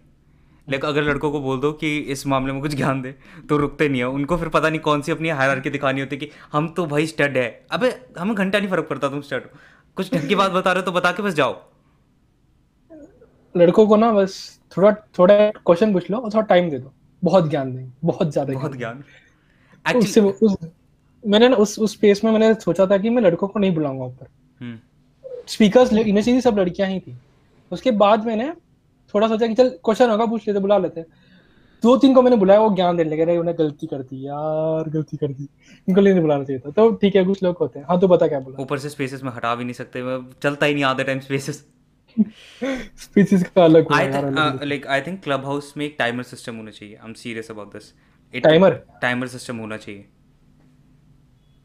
लाइक अगर लड़कों को बोल दो कि इस मामले में कुछ ज्ञान दे तो रुकते नहीं है। उनको फिर पता नहीं कौन सी अपनी हायरार्की दिखानी होती कि हम तो भाई स्टड है। अबे हमें घंटा नहीं फ़र्क पड़ता तुम स्टड कुछ ढंग की बात बता रहे हो तो बता के बस जाओ। लड़कों को ना बस थोड़ा थोड़ा क्वेश्चन पूछ लो और थोड़ा टाइम दे दो। बहुत ज्ञान देंगे बहुत ज़्यादा बहुत ज्ञान। ज्ञान उससे एक्चुअली उस मैंने ना उस उस स्पेस में मैंने सोचा था कि मैं लड़कों को नहीं बुलाऊँगा ऊपर। स्पीकर्स इनिशियली सब लड़कियाँ ही थी। उसके बाद मैंने थोड़ा सोचा कि चल क्वेश्चन होगा पूछ लेते बुला लेते। दो तीन को मैंने बुलाया वो ज्ञान देने लगे उन्हें गलती कर दी यार गलती कर दी। इनको नहीं बुलाना चाहिए था। तो ठीक है कुछ लोग होते हैं। हाँ तो बता क्या बोला? ऊपर से स्पेसेस में हटा भी नहीं सकते चलता ही नहीं आधे टाइम स्पेसेस स्पीसीज का अलग like I think Clubhouse में एक टाइमर सिस्टम होना चाहिए I am serious about this timer timer system होना चाहिए।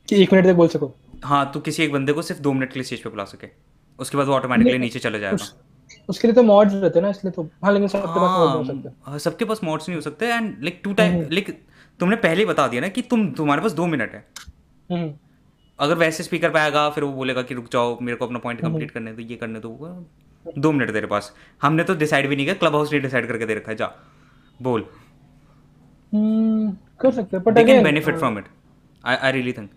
कि एक मिनट तक बोल सको? हाँ तो किसी एक बंदे को सिर्फ़ दो मिनट के लिए स्टेज पे बुला सके। उसके बाद वो ऑटोमेटिकली नीचे चला जाएगा। उस, उसके लिए तो मॉड्स रहते हैं ना इसलिए तो हाँ लेकिन सबके पास मॉड हो सकते हाँ, सबके पास मोड्स नहीं हो सकते and like to time like तुमने पहले ही बता दिया ना कि तुम तुम्हारे पास दो मिनट है। हम्म, अगर वैसे स्पीकर पे आएगा फिर वो बोलेगा कि रुक जाओ मेरे को अपना पॉइंट कंप्लीट करने दो ये करने दो दो मिनट तेरे पास। हमने तो डिसाइड भी नहीं किया क्लब हाउस ने डिसाइड करके दे रखा है जा बोल। हम्म, कर सकते हैं but again benefit from it I I really think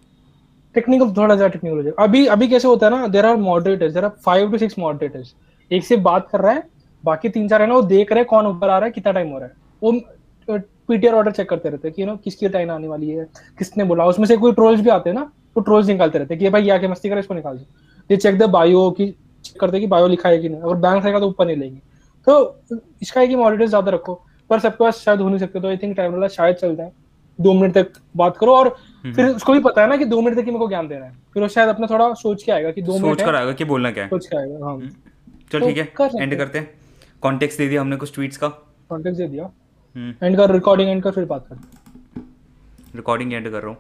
technical थोड़ा ज़्यादा टेक्निकल हो जाएगा अभी अभी कैसे होता है ना there are moderators there are five to six moderators एक से बात कर रहा है, बाकी तीन चार है ना, वो देख रहे हैं कौन ऊपर आ रहा है, कितना टाइम हो रहा है। वो पीटीआर ऑर्डर चेक करते रहते हैं कि यू नो किसकी टाइम आने वाली है, किसने बोला। उसमें से कोई ट्रोल्स भी आते हैं ना, वो ट्रोल्स निकालते रहते हैं कि, भाई, ये आके मस्ती करे इसको निकाल दो। ये चेक द बायो की चेक करते कि बायो लिखा है कि नहीं। अगर बैंक रहेगा तो ऊपर नहीं लेंगे। तो इसका है कि मॉडरेटर्स ज़्यादा रखो। पर सबके पास शायद हो नहीं सकते तो आई थिंक टाइम वाला शायद चलता है दो मिनट तक बात करो और हम्म। फिर उसको भी पता है ना कि दो मिनट तक ही मेरे को ज्ञान देना है। फिर वो शायद अपना थोड़ा सोच के आएगा कि दो मिनट सोच कर आएगा कि बोलना क्या है। सोच के आएगा हाँ। हम्म। चल तो ठीक है एंड करते हैं। कॉन्टेक्स्ट दे दिया हमने कुछ ट्वीट्स का। कॉन्टेक्स्ट दे दिया। हम्म। एंड कर रिकॉर्डिंग एंड कर फिर बात कर। रिकॉर्डिंग एंड कर रहा हूँ।